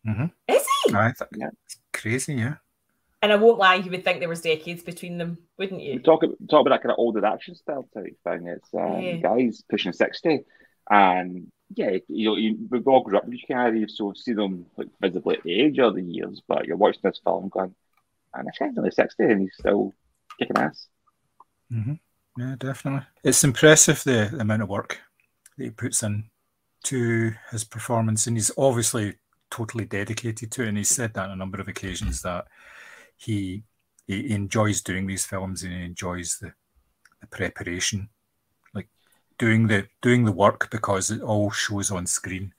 mm-hmm. Is he? I think Yeah. it's crazy, yeah. And I won't lie, you would think there was decades between them, wouldn't we you? talk about, talk about that kind of older action style type thing. It's um, Yeah. guys pushing sixty, and yeah, you know, you, we all grew up with Canary, so we've them like visibly at the age over the years. But you're watching this film going, and this guy's only sixty, and he's still kicking ass. hmm Yeah, definitely. It's impressive the, the amount of work that he puts in to his performance, and he's obviously totally dedicated to it. And he's said that on a number of occasions that he he enjoys doing these films and he enjoys the, the preparation, like doing the doing the work because it all shows on screen.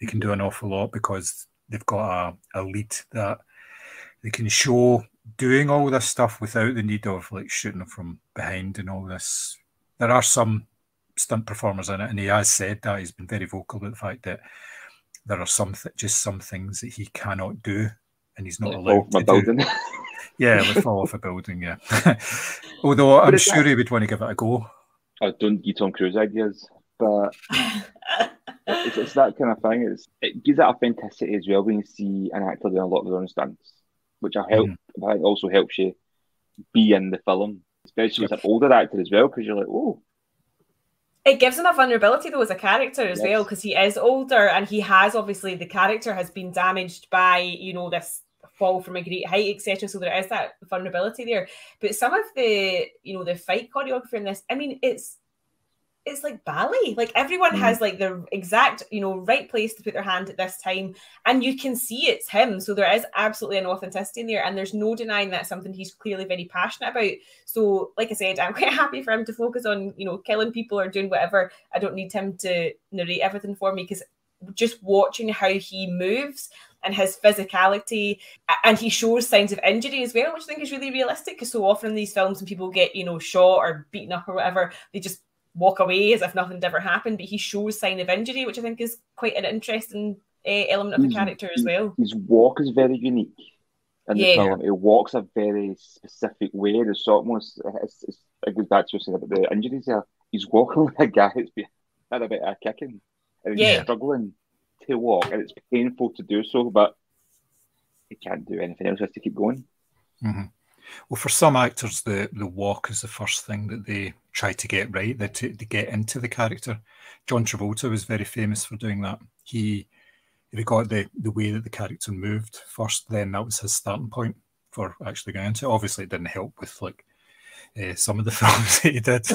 They can do an awful lot because they've got a, a lead that they can show doing all this stuff without the need of like shooting from behind and all this. There are some stunt performers in it, and he has said that he's been very vocal about the fact that there are some th- just some things that he cannot do, and he's not Like, allowed my to do. building. Yeah, like fall off a building. Yeah, although I'm it's sure he would want to give it a go. I don't give Tom Cruise ideas, but it's, it's that kind of thing. It's, it gives that authenticity as well when you see an actor doing a lot of their own stunts, which I help. Mm-hmm. I think also helps you be in the film, especially as an older actor as well, because you're like, oh, it gives him a vulnerability though as a character as Yes. well because he is older and he has obviously the character has been damaged by you know this fall from a great height etc so there is that vulnerability there but some of the you know the fight choreography in this i mean it's it's like ballet. Like everyone Mm. has like the exact you know right place to put their hand at this time and you can see it's him. So there is absolutely an authenticity in there and there's no denying that's something he's clearly very passionate about. So like i said i'm quite happy for him to focus on you know killing people or doing whatever. I don't need him to narrate everything for me because just watching how he moves and his physicality and he shows signs of injury as well which i think is really realistic because so often in these films when people get you know shot or beaten up or whatever they just walk away as if nothing ever happened but he shows sign of injury which i think is quite an interesting uh, element of the He's- character as well his walk is very unique in the Yeah. film. He walks a very specific way. It's almost it's, it's, it goes back to what you said about the injuries there. He's walking like a guy who's been had a bit of kicking and he's Yeah. struggling to walk, and it's painful to do so, but he can't do anything else. He has to keep going. hmm Well, for some actors, the the walk is the first thing that they try to get right. They to, to get into the character. John Travolta was very famous for doing that. He he got the the way that the character moved first, then that was his starting point for actually going into. it. Obviously, it didn't help with like uh, some of the films that he did,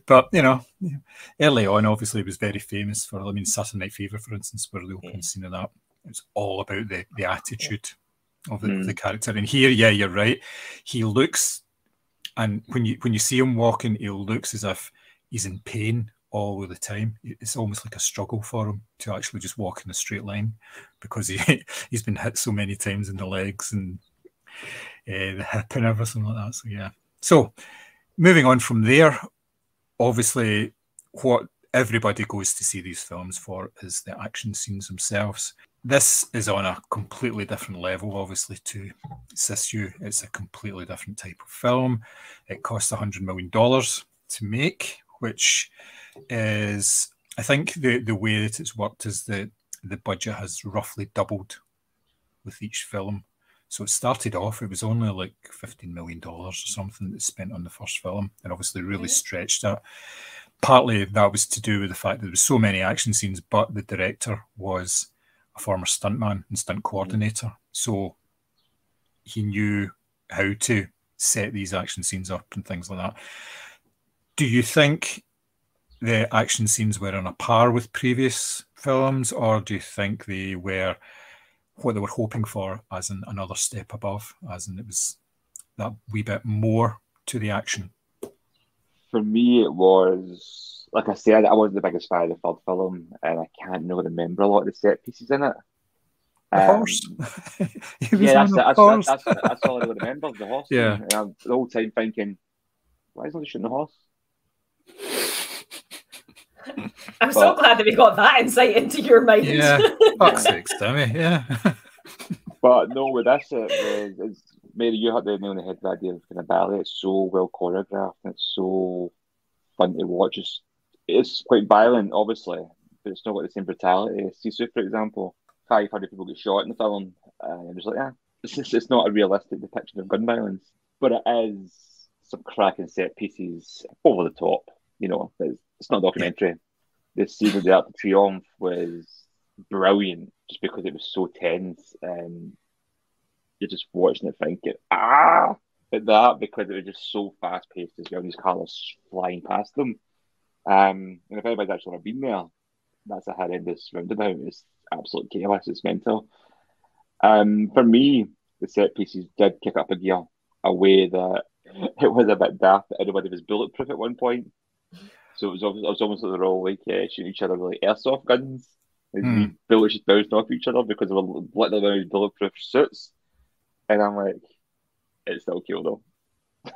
but you know, early on, obviously, he was very famous for. I mean, Saturday Night Fever, for instance, where the opening Yeah. scene of that. It was all about the the attitude of the, Mm. the character. And here, yeah, you're right. He looks, and when you when you see him walking, he looks as if he's in pain all of the time. It's almost like a struggle for him to actually just walk in a straight line because he he's been hit so many times in the legs and uh, the hip and everything like that. So yeah. So moving on from there, obviously, what everybody goes to see these films for is the action scenes themselves. This is on a completely different level, obviously, to Sisu. It's a completely different type of film. It cost $100 million to make, which is, I think, the, the way that it's worked is that the budget has roughly doubled with each film. So it started off, it was only like $15 million or something that's spent on the first film, and obviously really Mhm. stretched it. Partly that was to do with the fact that there was so many action scenes, but the director was a former stuntman and stunt coordinator. So he knew how to set these action scenes up and things like that. Do you think the action scenes were on a par with previous films, or do you think they were what they were hoping for, as in another step above, as in it was that wee bit more to the action? For me, it was like I said, I wasn't the biggest fan of the third film, and I can't really remember a lot of the set pieces in it. The um, horse. yeah, that's, that's, horse. That's, that's, that's, all I really remember. The horse. Yeah. And I'm the whole time thinking, why isn't he shooting the horse? I'm but, so glad that we got that insight into your mind. Yeah, fuck's sake, Timmy. Yeah. but no, with this, it was, it's, Mary, you had the nail on the head the idea of kind of ballet. It's so well choreographed. And it's so fun to watch. It's, it's quite violent, obviously, but it's not got the same brutality. Sisu, for example, 500 people get shot in the film. Uh, and it's like, yeah, it's, just, it's not a realistic depiction of gun violence, but it is some cracking set pieces over the top. You know, it's, it's not a documentary. The scene of the Arc Triomphe was brilliant just because it was so tense and you're just watching it thinking, ah, at that because it was just so fast paced as well. These cars flying past them. Um, and if anybody's actually ever been there, that's a horrendous roundabout. It's absolute chaos. It's mental. Um, for me, the set pieces did kick up a gear, a way that it was a bit daft that everybody was bulletproof at one point. So it was, it was almost like they're all like uh, shooting each other with like airsoft guns. And mm. bullets just bouncing off each other because they were literally bulletproof suits. And I'm like, it's still cool though.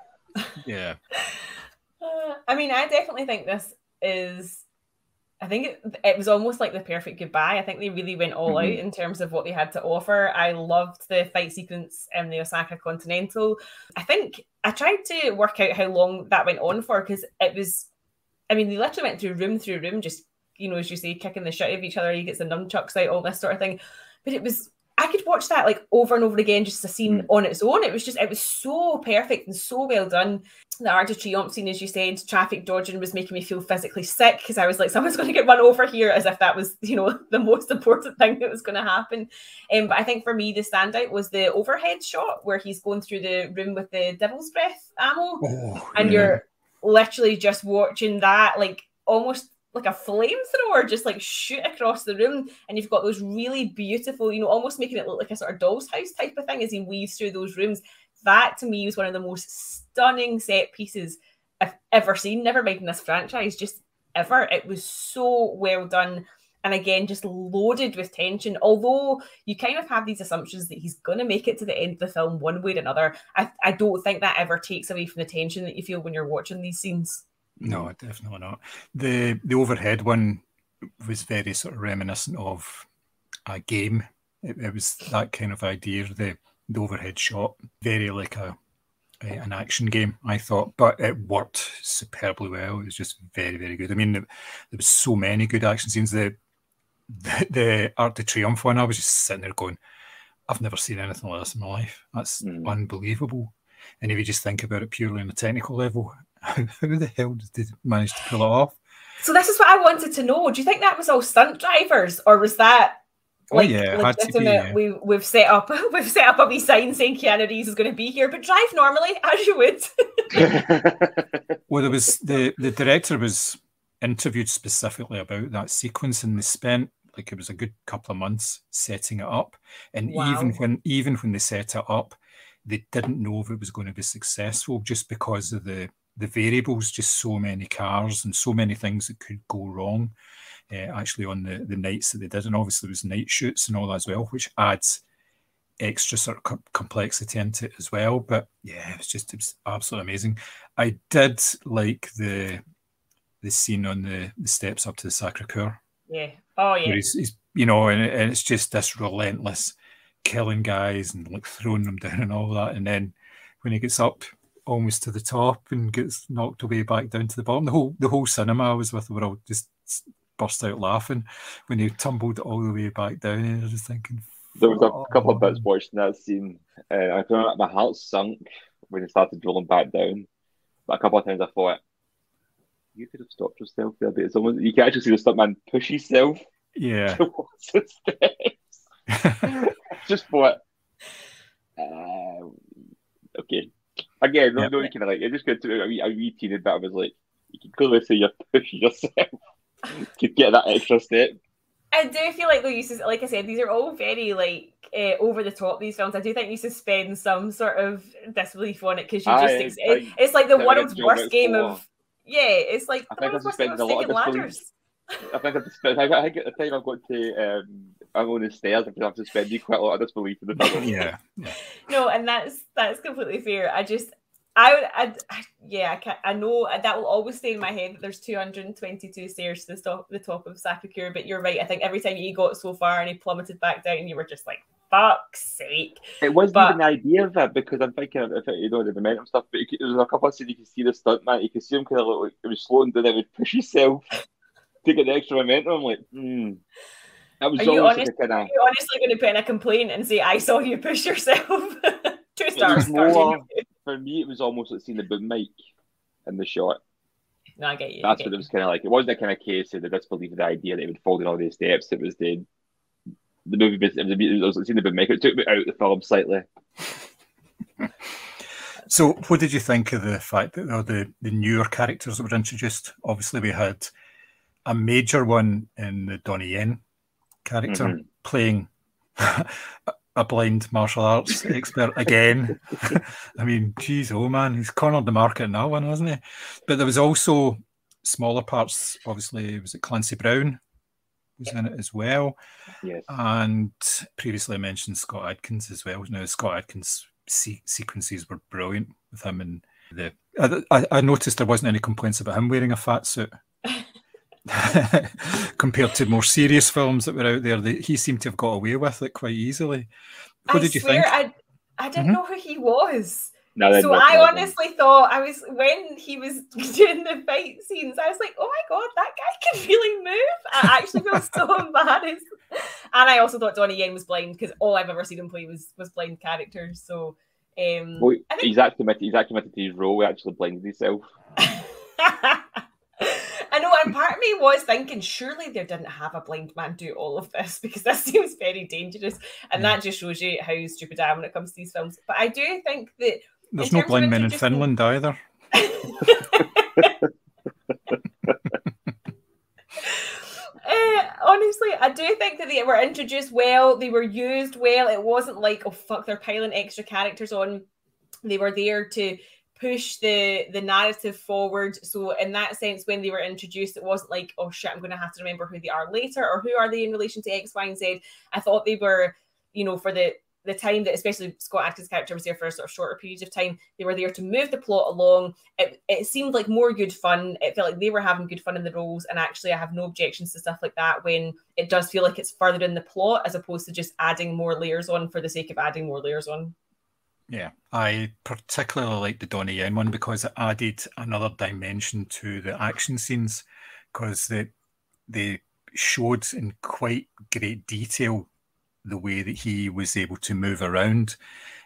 yeah. Uh, I mean, I definitely think this is I think it, it, was almost like the perfect goodbye. I think they really went all mm-hmm. out in terms of what they had to offer. I loved the fight sequence in the Osaka Continental. I think I tried to work out how long that went on for because it was, I mean, they literally went through room through room, just, you know, as you say, kicking the shit out of each other. He gets the nunchucks out, all this sort of thing. But it was I could watch that like over and over again, just a scene mm. on its own. It was just, it was so perfect and so well done. The Arc de Triomphe scene, as you said, traffic dodging was making me feel physically sick because I was like, someone's going to get run over here, as if that was, you know, the most important thing that was going to happen. Um, but I think for me, the standout was the overhead shot where he's going through the room with the devil's breath ammo, oh, and yeah. you're literally just watching that, like almost like a flamethrower just like shoot across the room and you've got those really beautiful you know almost making it look like a sort of doll's house type of thing as he weaves through those rooms. That to me was one of the most stunning set pieces i've ever seen never mind in this franchise just ever. It was so well done and again just loaded with tension. Although you kind of have these assumptions that he's going to make it to the end of the film one way or another I, I don't think that ever takes away from the tension that you feel when you're watching these scenes no, definitely not. The the overhead one was very sort of reminiscent of a game. It, it was that kind of idea. The the overhead shot, very like a, a, an action game. I thought, but it worked superbly well. It was just very very good. I mean, there, there was so many good action scenes. The the, the Arc de Triomphe one, I was just sitting there going, I've never seen anything like this in my life. That's mm. unbelievable. And if you just think about it purely on a technical level, how, the hell did they manage to pull it off? So this is what I wanted to know. Do you think that was all stunt drivers, or was that oh, like oh, yeah, legitimate? Be, yeah. We we've set up we've set up a wee sign saying Keanu Reeves is going to be here, but drive normally as you would. well, there was the the director was interviewed specifically about that sequence, and they spent like it was a good couple of months setting it up, and wow. even when even when they set it up, they didn't know if it was going to be successful just because of the the variables, just so many cars and so many things that could go wrong. Uh, actually, on the the nights that they did, and obviously there was night shoots and all that as well, which adds extra sort of co- complexity into it as well. But yeah, it was just it was absolutely amazing. I did like the the scene on the, the steps up to the Sacre Coeur. Yeah. Oh yeah. He's, he's, you know, and, and it's just this relentless killing guys and like throwing them down and all that, and then when he gets up almost to the top and gets knocked away back down to the bottom. The whole the whole cinema I was with were all just burst out laughing when he tumbled all the way back down. And I was just thinking, there was a couple of bits watching that scene. Uh, I remember my heart sunk when he started rolling back down. But a couple of times I thought, you could have stopped yourself there, but it's almost you can actually see the stuntman push himself yeah towards the steps. Just thought Uh, okay. Again, no, Yep. no, you kind of like, it just got to a wee, a wee teeny bit. I was like, you can clearly see you're pushing yourself to get that extra step. I do feel like though you sus- like I said, these are all very like uh, over the top. These films, I do think you suspend some sort of disbelief on it because you just Aye, ex- I- it, it's like the I world's think worst game four. of yeah. It's like I the think I world's worst game of suspended a lot of taking disbelief. ladders. I think I've I think at the time I've got to, um, I'm on the stairs, I think I've suspended quite a lot of disbelief in the film. Yeah, yeah. No, and that's that's completely fair. I just. I would, I'd, yeah, I, can I know that will always stay in my head that there's 222 stairs to the top, the top of Sacre Coeur, but you're right. I think every time you got so far and he plummeted back down, you were just like, fuck's sake. It wasn't But- even the idea of it because I'm thinking of if it, you know the momentum stuff. But you could, there was a couple of scenes you could see the stunt man. You could see him kind of like it was slowing down. It would push yourself to get the extra momentum. I'm like, hmm. That was Are you honest? like a Are you honestly going to put in a complaint and say, I saw you push yourself? Two stars. more- for me. It was almost like seeing the boom mic in the shot. No, I get you. I That's get what it was kind of like. It wasn't a kind of case of the disbelief of the idea that it would fall down all these steps. It was the the movie. It was, it was like seeing the boom mic. It took me out of the film slightly. So, what did you think of the fact that uh, the the newer characters that were introduced? Obviously, we had a major one in the Donnie Yen character Mhm. playing a blind martial arts expert again. I mean, geez, oh man, he's cornered the market in that one, hasn't he? But there was also smaller parts. Obviously, was it Clancy Brown was in it as well, Yes. and previously I mentioned Scott Adkins as well. Now, Scott Adkins se- sequences were brilliant with him and the. I, I noticed there wasn't any complaints about him wearing a fat suit. Compared to more serious films that were out there, that he seemed to have got away with it quite easily. What I did you swear think? I, I didn't Mhm. know who he was. No, so that's I not them. honestly thought I was when he was doing the fight scenes. I was like, "Oh my god, that guy can really move!" I actually feel so embarrassed. And I also thought Donnie Yen was blind because all I've ever seen him play was was blind characters. So, um, Well, I think- he's actually committed. He's actually committed to his role. He actually blinded himself. Part of me was thinking, surely they didn't have a blind man do all of this because this seems very dangerous, and Yeah. that just shows you how stupid I am when it comes to these films. But I do think that There's no blind men in Finland either. Uh, honestly, I do think that they were introduced well. They were used well. It wasn't like, oh fuck, they're piling extra characters on. They were there to push the the narrative forward. So in that sense, when they were introduced, it wasn't like, oh shit, I'm going to have to remember who they are later or who are they in relation to X, Y, and Z. I thought they were, you know, for the the time that especially Scott Adkins' character was there for a sort of shorter period of time, they were there to move the plot along. It, it seemed like more good fun. It felt like they were having good fun in the roles, and actually, I have no objections to stuff like that when it does feel like it's further in the plot as opposed to just adding more layers on for the sake of adding more layers on. Yeah, I particularly like the Donnie Yen one because it added another dimension to the action scenes because they they showed in quite great detail the way that he was able to move around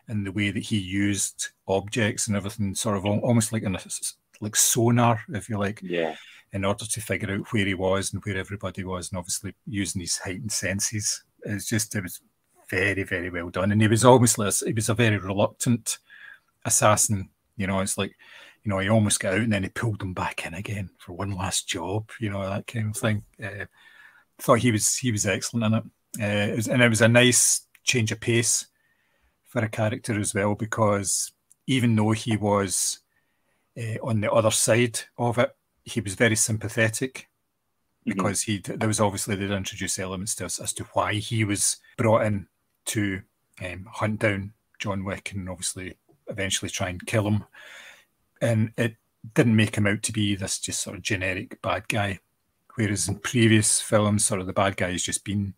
and the way that he used objects and everything, sort of almost like in a s- like sonar, if you like, Yeah. in order to figure out where he was and where everybody was, and obviously using his heightened senses. It's just it was very, very well done, and he was almost he was a very reluctant assassin. You know, it's like you know he almost got out and then he pulled him back in again for one last job. You know that kind of thing. Uh, thought he was he was excellent in it, uh, it was, and it was a nice change of pace for a character as well because even though he was uh, on the other side of it, he was very sympathetic Mhm. because he there was obviously they'd introduce elements to us as to why he was brought in to um, hunt down John Wick and obviously eventually try and kill him, and it didn't make him out to be this just sort of generic bad guy, whereas in previous films, sort of the bad guy has just been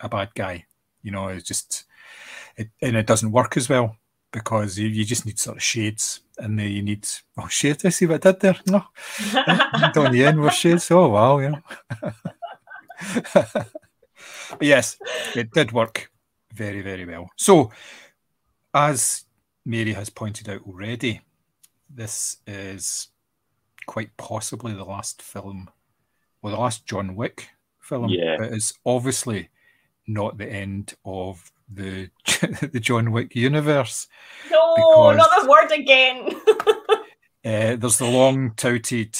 a bad guy, you know, it's just it, and it doesn't work as well because you, you just need sort of shades and then you need oh shade I see what I did there. No. Down the end were shades? Oh wow you know. But yes it did work very very well so as Mary has pointed out already this is quite possibly the last film well the last John Wick film Yeah. but it's obviously not the end of the the John Wick universe. No, Because- not the word again. Uh, there's the long touted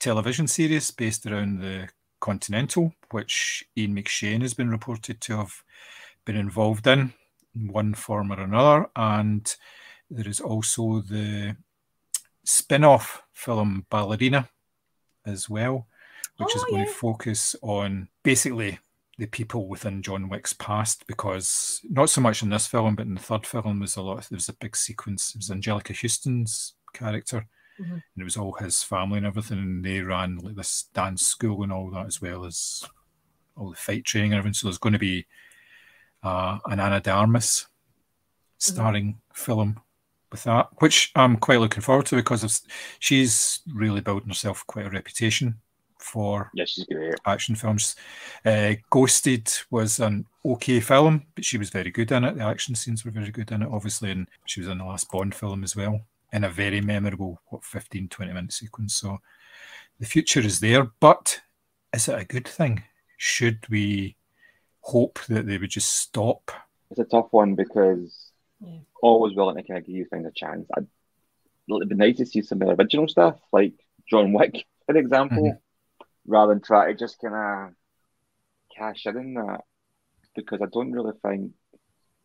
television series based around the Continental, which Ian McShane has been reported to have been involved in, in one form or another. And there is also the spin off film Ballerina as well, which is Oh, going yeah. to focus on basically the people within John Wick's past because not so much in this film, but in the third film, was a lot. There was a big sequence. It was Anjelica Huston's character, Mhm. and it was all his family and everything. And they ran like this dance school and all that, as well as all the fight training and everything. So there's going to be uh, an Ana de Armas starring film with that, which I'm quite looking forward to because of, she's really building herself quite a reputation for Yeah, she's great. action films. Uh, Ghosted was an okay film, but she was very good in it. The action scenes were very good in it, obviously, and she was in the last Bond film as well, in a very memorable, what, 15, 20 minute sequence. So the future is there, but is it a good thing? Should we hope that they would just stop? It's a tough one because Yeah. always willing to kind of give you things a chance. I'd, it'd be nice to see some of the original stuff, like John Wick, for example, Mhm. rather than try to just kind of cash in on that. Because I don't really think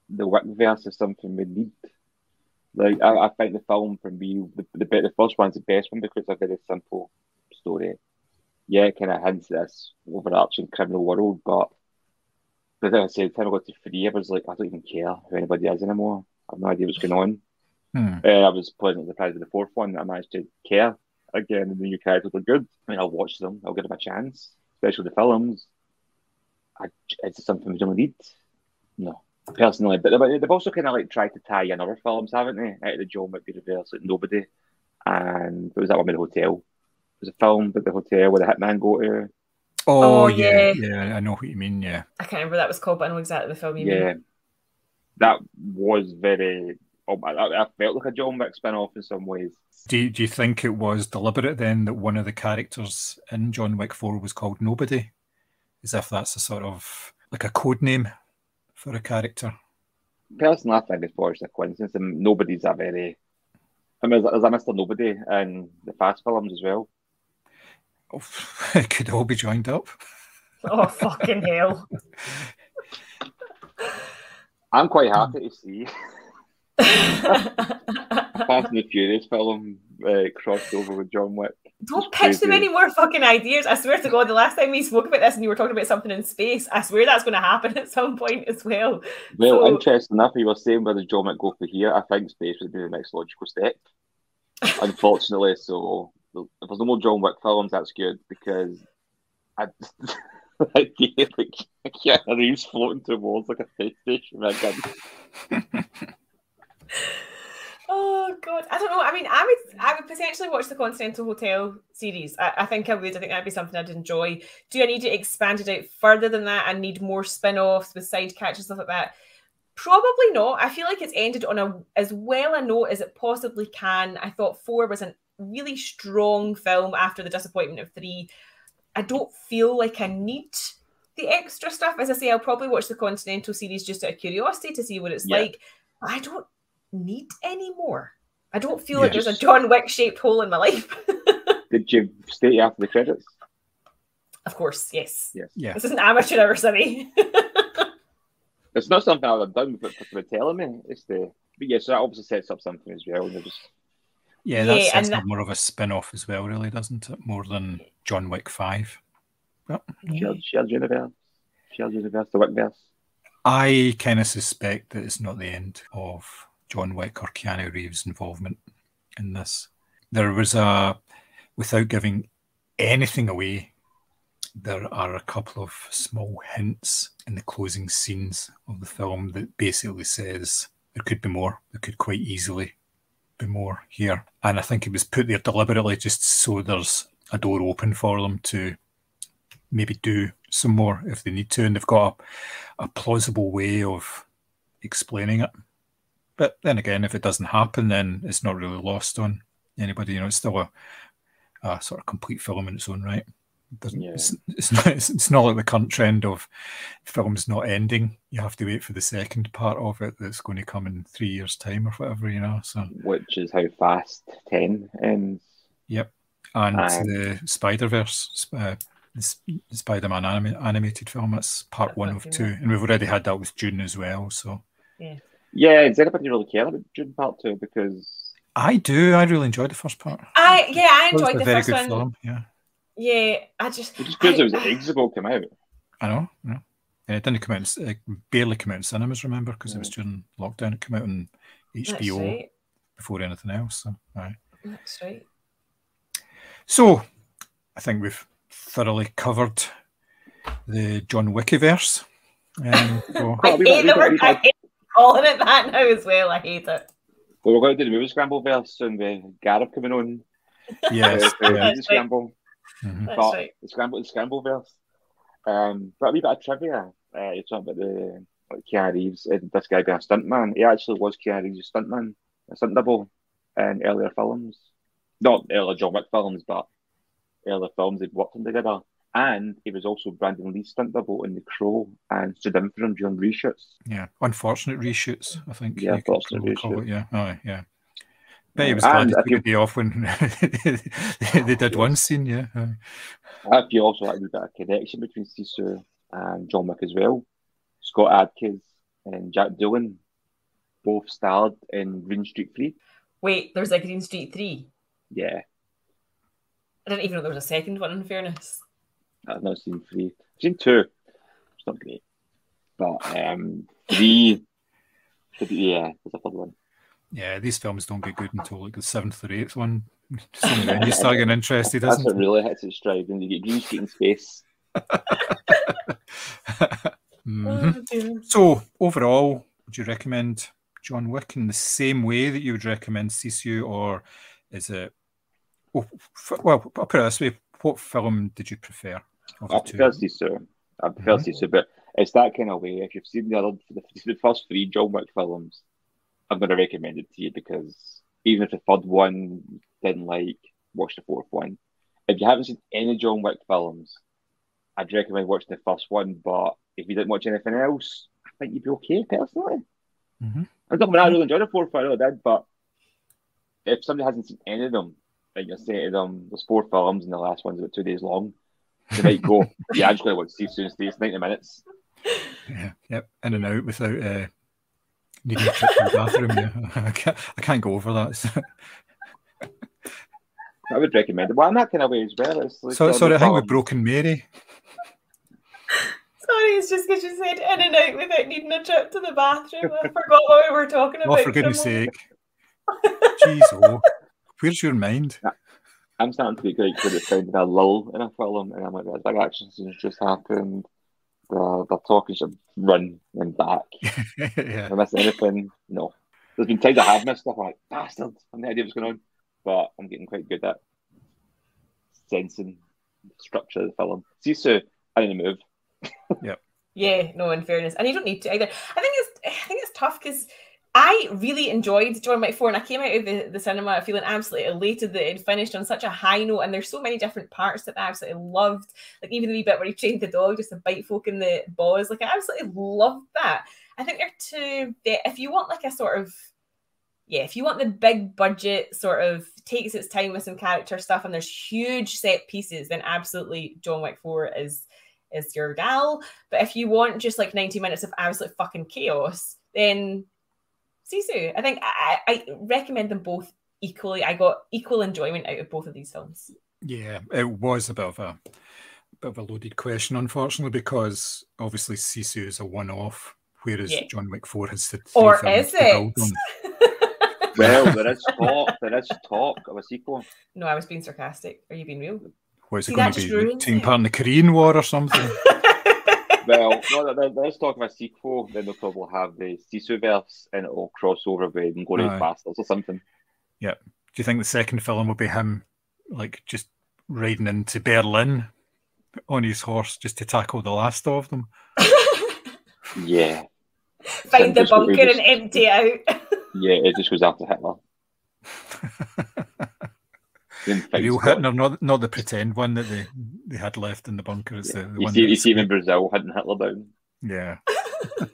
the Wick verse is something we need. Like I, I think the film for me, the the, the first one's the best one because it's a very simple story. Yeah, it kind of hints at this overarching criminal world, but but then I said, the time I got to three, I was like, I don't even care who anybody is anymore. I have no idea what's going on. Hmm. Uh, I was pleasantly surprised with the fourth one that I managed to care again, and the new characters were good. I mean, I'll watch them, I'll give them a chance, especially the films. I, is it something we don't need? No, personally. But they've also kind of like tried to tie in other films, haven't they? Out of the John Wick universe, like Nobody, and what was that one with the hotel? It was a film with the hotel where the hitman go to. Oh, Oh, yeah, yeah. yeah, I know what you mean. Yeah, I can't remember what that was called, but I know exactly the film you Yeah, mean. that was very. Oh, I, I felt like a John Wick spin off in some ways. do you, do you think it was deliberate then that one of the characters in John Wick Four was called Nobody, as if that's a sort of like a code name for a character? Personally, I think it's probably just a coincidence, and nobody's a very. I mean, there's a Mr. Nobody in the Fast films as well. Oh, it could all be joined up. Oh fucking hell! I'm quite happy to see Fast and the Furious film uh, crossed over with John Wick. Don't It's pitch them any more fucking ideas. I swear to God, the last time we spoke about this and you were talking about something in space, I swear that's going to happen at some point as well. Well, So- interesting enough, you were saying where does John Wick go for here? I think space would be the next logical step. Unfortunately, so if there's no more John Wick films, that's good because I the idea like Keanu Reeves floating towards like a space station with a gun. Oh god, I don't know. I mean, I would, I would potentially watch the Continental Hotel series. I, I think I would. I think that'd be something I'd enjoy. Do I need to expand it out further than that? I need more spin-offs with side catches stuff like that. Probably not. I feel like it's ended on a as well a note as it possibly can. I thought four was a really strong film after the disappointment of three. I don't feel like I need the extra stuff. As I say, I'll probably watch the Continental series just out of curiosity to see what it's Yeah. like. I don't need any more. I don't feel like there's a Yes. John Wick shaped hole in my life. Did you stay after the credits? of course, yes. Yes. Yeah. This is an amateur hour, Sammy. It's not something I've done, but people are telling me. It's the but yeah, so that obviously sets up something as well. And they're just Yeah, Yeah, that sets and that- more of a spin off as well, really, doesn't it? More than John Wick 5. shared, shared universe, shared universe, the Wickverse. I kind of suspect that it's not the end of John Wick or Keanu Reeves' involvement in this. There was a, without giving anything away, there are a couple of small hints in the closing scenes of the film that basically says there could be more. There could quite easily be more here. And I think it was put there deliberately just so there's a door open for them to maybe do some more if they need to. And they've got a, a plausible way of explaining it. But then again, if it doesn't happen, then it's not really lost on anybody. You know, it's still a, a sort of complete film in its own right. Doesn't Yeah. it's, it's not it's, it's not like the current trend of films not ending. You have to wait for the second part of it that's going to come in three years' time or whatever, you know. So which is how fast 10 ends. yep. And Um, the Spider Verse, uh, the Spider Man anim- animated film, that's part I've one of two, that. and we've already had that with Dune as well. So Yeah, does anybody really care about Dune Part 2? Because I do. I really enjoyed the first part. I yeah, I It was enjoyed a the very first good one. film. Yeah, Yeah, I just it just proves I- it was ages ago it came out. I know. I know. And it didn't come out. It barely came out in cinemas. Remember, because it was during lockdown. It came out on That's HBO right. before anything else. So, aye. That's right. so I think we've thoroughly covered the John Wickiverse. Um, so- I hate got- the we got- word. I hate calling it that now as well. I hate it. Well, we're going to do the movie Scramble verse and with Gareth coming on. yes, uh, yeah. Scramble. Mhm. That's but right. the Scramble, the Scramble verse. Um, but a wee bit of trivia. Uh, you're talking about the like Keanu Reeves and this guy being a stuntman. He actually was Keanu Reeves' stuntman, a stunt double in earlier films. Not earlier John Wick films, but earlier films they'd worked on together. And he was also Brandon Lee's stunt double in The Crow and stood in for him during reshoots. yeah. Unfortunate reshoots, I think. Yeah, unfortunate probably call reshoot. it, Yeah, oh, yeah. Bet he Yeah, was glad and to if take a day off when they did one scene. Yeah. I feel also like a wee bit of connection between Sisu and John Wick as well. Scott Adkins and Jack Doolan both starred in Green Street Three. Wait, there's a Green Street three. Yeah, I didn't even know there was a second one. In fairness, I've not seen three. I've seen two. It's not great, but um, three. Yeah, there's a third one. Yeah. These films don't get good until like the seventh or eighth one. So then you start getting interested, That's isn't what it? really hits its stride when you get Green Street in space. Mhm. Oh. So overall, would you recommend John Wick in the same way that you would recommend Sisu, or is it? Well, f- well, I'll put it this way: what film did you prefer I prefer Sisu. I prefer Mhm. Sisu, but it's that kind of way. If you've seen the other, the, the first three John Wick films, I'm going to recommend it to you because even if the third one didn't like, watch the fourth one. If you haven't seen any John Wick films, I'd recommend watching the first one. But if you didn't watch anything else, I think you'd be okay personally. Mhm. I don't mean I really enjoyed the fourth one, I I did, but if somebody hasn't seen any of them, and you're saying to them, there's four films and the last one's about two days long, they might go, yeah, I'm just going to watch Steve Soon Stays 90 minutes. Yeah, yep, in and out without uh, needing a trip to the bathroom. Yeah, I can't, I can't go over that. So, I would recommend it. Well, I'm that kind of way as well. It's like, so sorry, I think with Broken Mary. Sorry, it's just because you said in and out without needing a trip to the bathroom. I forgot what we were talking about. Oh, for goodness sake! Jeez, oh, where's your mind? I'm starting to be quite good at finding a lull in a film, and I'm like, that big action scene's just happened. Uh, the the talking should run and back. yeah, If I miss anything, no. There's been times I have missed stuff. I'm like, bastard, I have no idea what's going on. But I'm getting quite good at sensing the structure of the film. Sisu, I didn't move. Yeah, no, in fairness, and you don't need to either. I think it's I think it's tough because I really enjoyed John Wick 4 and I came out of the, the cinema feeling absolutely elated that it finished on such a high note and there's so many different parts that I absolutely loved. Like even the wee bit where he trained the dog just to bite folk in the balls. Like I absolutely loved that. I think they're two if you want like a sort of yeah, if you want the big budget sort of takes its time with some character stuff and there's huge set pieces, then absolutely John Wick 4 is is your gal. But if you want just like 90 minutes of absolute fucking chaos, then Sisu. I think I, I I recommend them both equally. I got equal enjoyment out of both of these films. yeah, it was a bit of a bit of a loaded question, unfortunately, because obviously Sisu is a one-off, whereas Yeah. John Wick Four has the three Or is to build it? on. Well, there is talk. There is talk of a sequel. no, I was being sarcastic. Are you being real? What is See, it going to be? like, ruins part in the Korean War or something? Well, no, there, there is talk about a sequel. Then they'll probably have the Sisu verse and it'll cross over with Glorious Aye. Bastards or something. Yeah. Do you think the second film will be him, like just riding into Berlin on his horse just to tackle the last of them? Yeah, Find the Just what we bunker just- and empty it out. yeah, it just goes after Hitler. Then The real Hitler, not not the pretend one that they, they had left in the bunker. It's the, the You one see, you that's- see him in Brazil hunting Hitler down. Yeah.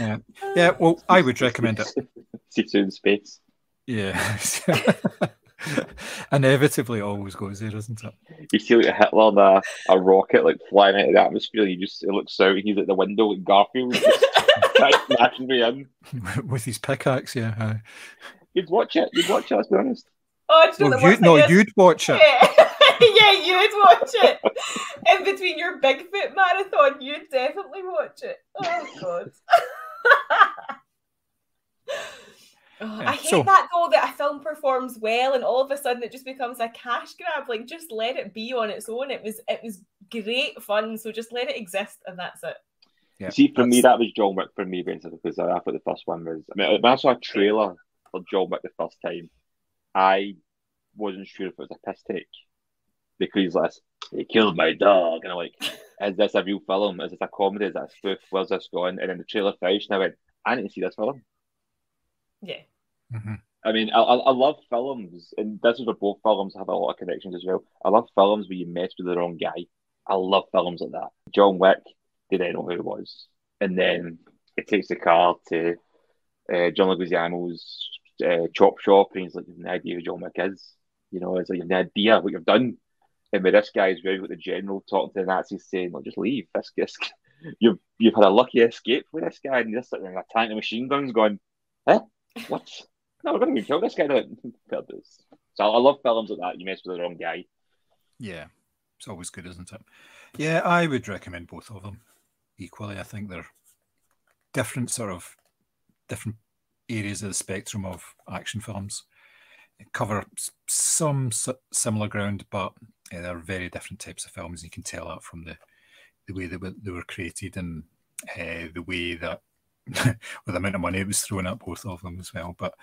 yeah. Yeah, well, I would recommend it. See you in space. Yeah. Inevitably, it always goes there, doesn't it? You see like a Hitler and a, a rocket like flying out of the atmosphere. You just it looks out and he's at the window like Garfield, just smashing me in. With his pickaxe, yeah. aye. You'd watch it. You'd watch it. Let's be honest. Oh, do you know Well, you, worst no, thing is- you'd watch it. Yeah. yeah, you'd watch it. In between your Bigfoot marathon, you'd definitely watch it. Oh god. Oh, Yeah, I hate so- that though that a film performs well and all of a sudden it just becomes a cash grab. Like just let it be on its own. It was it was great fun, so just let it exist and that's it. Yeah, see, for me, that was John Wick for me, basically, because I thought the first one was. I mean, when I saw a trailer for John Wick the first time, I wasn't sure if it was a piss take because he's like, "He killed my dog," and I'm like, "Is this a real film? Is this a comedy? Is that a spoof? Where's this going?" And then the trailer finished, and I went, "I need to see this film." Yeah. Mhm. I mean, I, I I love films, and this is where both films have a lot of connections as well. I love films where you mess with the wrong guy. I love films like that. John Wick, they didn't know who it was, and then it takes the car to uh, John Leguizamo's uh, chop shop, and he's like, "You've no idea who John Wick is." You know, it's like you've no idea what you've done. And with this guy as well, you've the general talking to the Nazis saying, "Like, just leave. This, this you've you've had a lucky escape with this guy, and sitting in a tank of machine guns, going, "Huh? What? No, we're going to kill this guy." So I love films like that. You mess with the wrong guy. Yeah, it's always good, isn't it? Yeah, I would recommend both of them equally. I think they're different, sort of different areas of the spectrum of action films. They cover some similar ground, but uh, they're very different types of films. You can tell that from the the way they were, they were created and uh, the way that with the amount of money it was thrown at both of them as well. But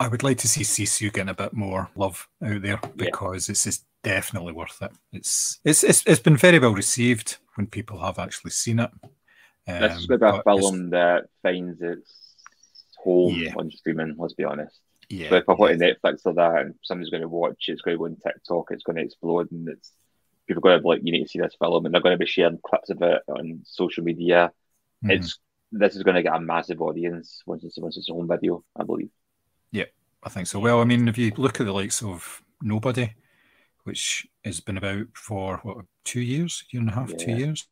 I would like to see Sisu getting a bit more love out there because it's just definitely worth it. It's it's it's, it's been very well received when people have actually seen it. This is Um, going to a film that finds its home Yeah. on streaming. Let's be honest. Yeah, So if I put yeah. in Netflix or that, and somebody's going to watch it's going to go on TikTok, it's going to explode, and it's people are going to be like, "You need to see this film," and they're going to be sharing clips of it on social media. Mhm. It's this is going to get a massive audience once it's once it's a home video, I believe. Yeah, I think so. Well, I mean, if you look at the likes of Nobody, which has been about for what two years, year and a half, two years,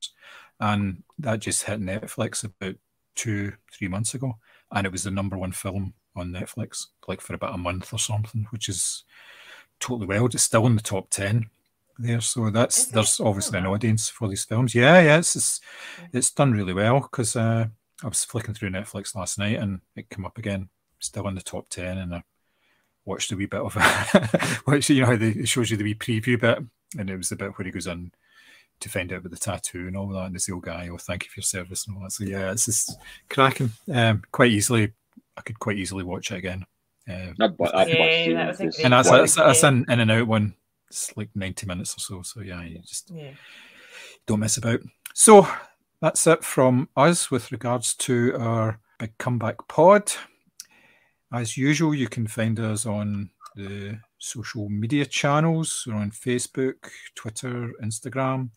and that just hit Netflix about two, three months ago, and it was the number one film on Netflix, like for about a month or something, which is totally wild. It's still in the top ten there, so that's there's obviously an Oh, audience for these films. Yeah, yeah, it's it's, it's done really well because uh, I was flicking through Netflix last night and it came up again, still in the top ten, and I watched a wee bit of it. Which you know how they, it shows you the wee preview bit, and it was the bit where he goes in to find out about the tattoo and all that, and the old guy, oh, thank you for your service and all that. So yeah, it's just cracking. Um, quite easily, I could quite easily watch it again. Uh, I've, I've Yeah, that was a and that's, one. that's, that's an in and out one. It's like ninety minutes or so. So yeah, you just Yeah. don't mess about. So that's it from us with regards to our big comeback pod. As usual, you can find us on the social media channels. We're on Facebook, Twitter, Instagram.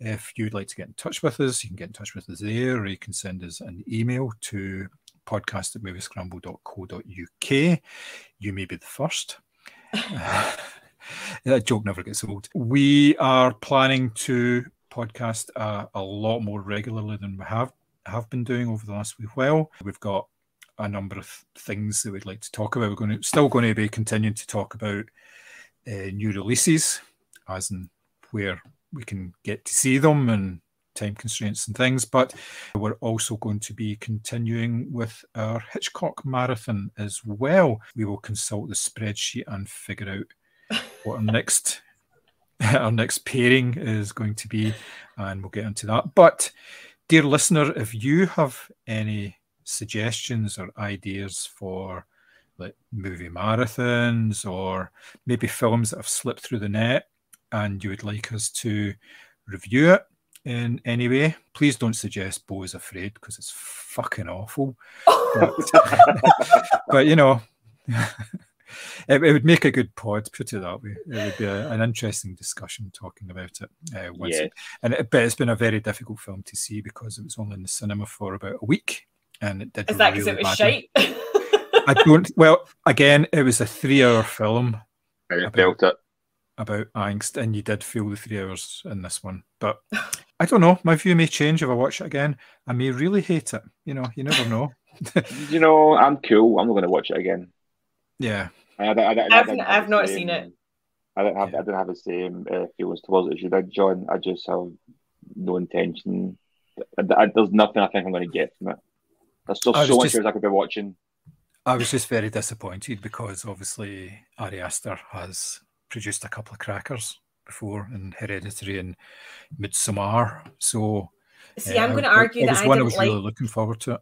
If you'd like to get in touch with us, you can get in touch with us there, or you can send us an email to podcast at moviescramble.co.uk. You may be the first. that joke never gets old. We are planning to podcast uh, a lot more regularly than we have have been doing over the last wee while. We've got a number of things that we'd like to talk about. We're going to still going to be continuing to talk about uh, new releases, as in where we can get to see them and time constraints and things. But we're also going to be continuing with our Hitchcock marathon as well. We will consult the spreadsheet and figure out what our next our next pairing is going to be, and we'll get into that. But dear listener, if you have any suggestions or ideas for like movie marathons or maybe films that have slipped through the net and you would like us to review it in any way, please don't suggest Beau is Afraid because it's fucking awful. But, but you know, it, it would make a good pod. Put it that way. It would be a, an interesting discussion talking about it. Uh, once Yeah. it- and it, but it's been a very difficult film to see because it was only in the cinema for about a week, and it did Is that really because it was badly. shite? I don't. Well, again, it was a three-hour film I About- felt it. about angst, and you did feel the three hours in this one. But I don't know. My view may change if I watch it again. I may really hate it. You know, you never know. You know, I'm cool. I'm not going to watch it again. yeah, I, I, I, I, I've- I didn't have I've not same- seen it. I didn't have Yeah. I didn't have the same uh, feelings towards it as you did, John. I just have no intention. I, I- there's nothing I think I'm going to get from it. There's still I was so much just- shows I could be watching. I was just very disappointed because obviously Ari Aster has produced a couple of crackers before in Hereditary and Midsommar. So See, uh, I'm going to I- argue it that was I one I didn't was like. really looking forward to it.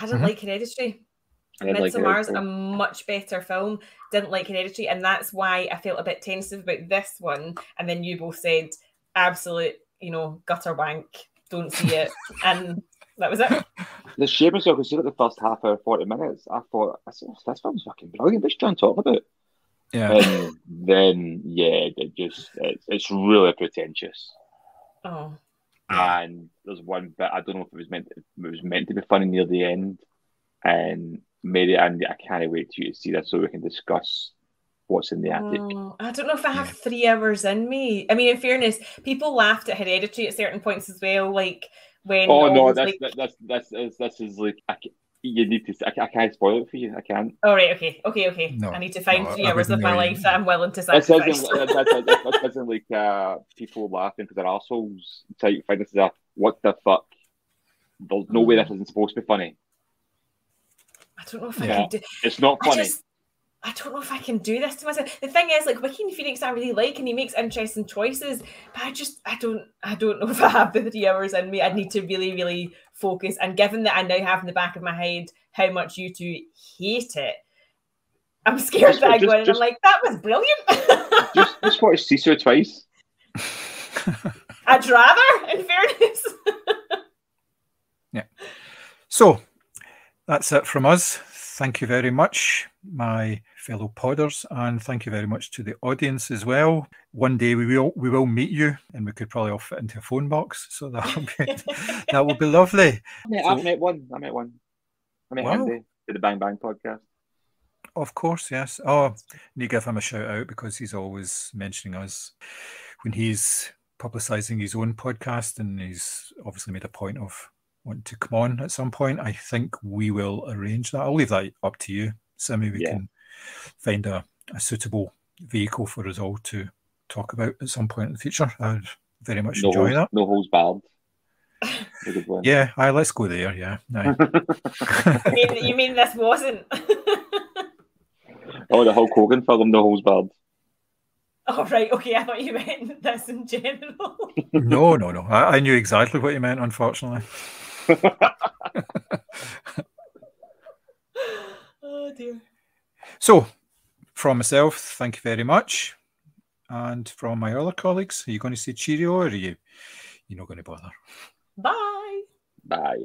I didn't Mhm. like Hereditary. I didn't like. Midsommar's a much better film. Didn't like Hereditary, and that's why I felt a bit tentative about this one. And then you both said absolute, you know, gutter wank. Don't see it, and that was it. The shame is, I could see like the first half hour, 40 minutes. I thought, this, this film's fucking brilliant. What's John talking about? Yeah, And then, yeah, it just, it's, it's really pretentious. Oh, And there's one bit, I don't know if it was meant, it was meant to be funny near the end. And Mary, Andy, I can't wait for you to see that so we can discuss what's in the attic. Oh, I don't know if I have three hours in me. I mean, in fairness, people laughed at Hereditary at certain points as well, like when. Oh no, that's like, that, that's that's that's this is like I, ca- you need to. I, I can't spoil it for you. I can't. All right, okay, okay, okay. No, I need to find no, three hours of my life that I'm willing to This sacrifice. isn't that, that, that, that isn't like uh, people laughing because they're assholes. Type find this is a what the fuck. There's no way this isn't supposed to be funny. I don't know if I can do. It's not I funny. just, I don't know if I can do this to myself. The thing is, like Joaquin Phoenix, I really like, and he makes interesting choices. But I just, I don't, I don't know if I have the three hours in me. I need to really, really focus. And given that I now have in the back of my head how much you two hate it, I'm scared Just- that I go just- in and I'm like, that was brilliant. just just watch Sisu twice. I'd rather, in fairness. Yeah. So that's it from us. Thank you very much, my fellow podders, and thank you very much to the audience as well. One day we will we will meet you, and we could probably all fit into a phone box, so that'll be that will be lovely. So- I've met one. I met one. I met Wow. Andy to the Bang Bang podcast. Of course, yes. Oh, need to give him a shout out because he's always mentioning us when he's publicising his own podcast, and he's obviously made a point of wanting to come on at some point. I think we will arrange that. I'll leave that up to you, Simmy. We Yeah. can find a, a suitable vehicle for us all to talk about at some point in the future. I'd very much No enjoy holes, that. no holes barred. A good one. Yeah, aye, let's go there. Yeah, aye. you, mean, you mean this wasn't? Oh, the Hulk Hogan film, No Holes Barred. oh, right. Okay. I thought you meant this in general. no, no, no. I, I knew exactly what you meant. Unfortunately. oh, dear. So, from myself, thank you very much. And from my other colleagues, are you going to say cheerio or are you you're not going to bother? Bye. Bye.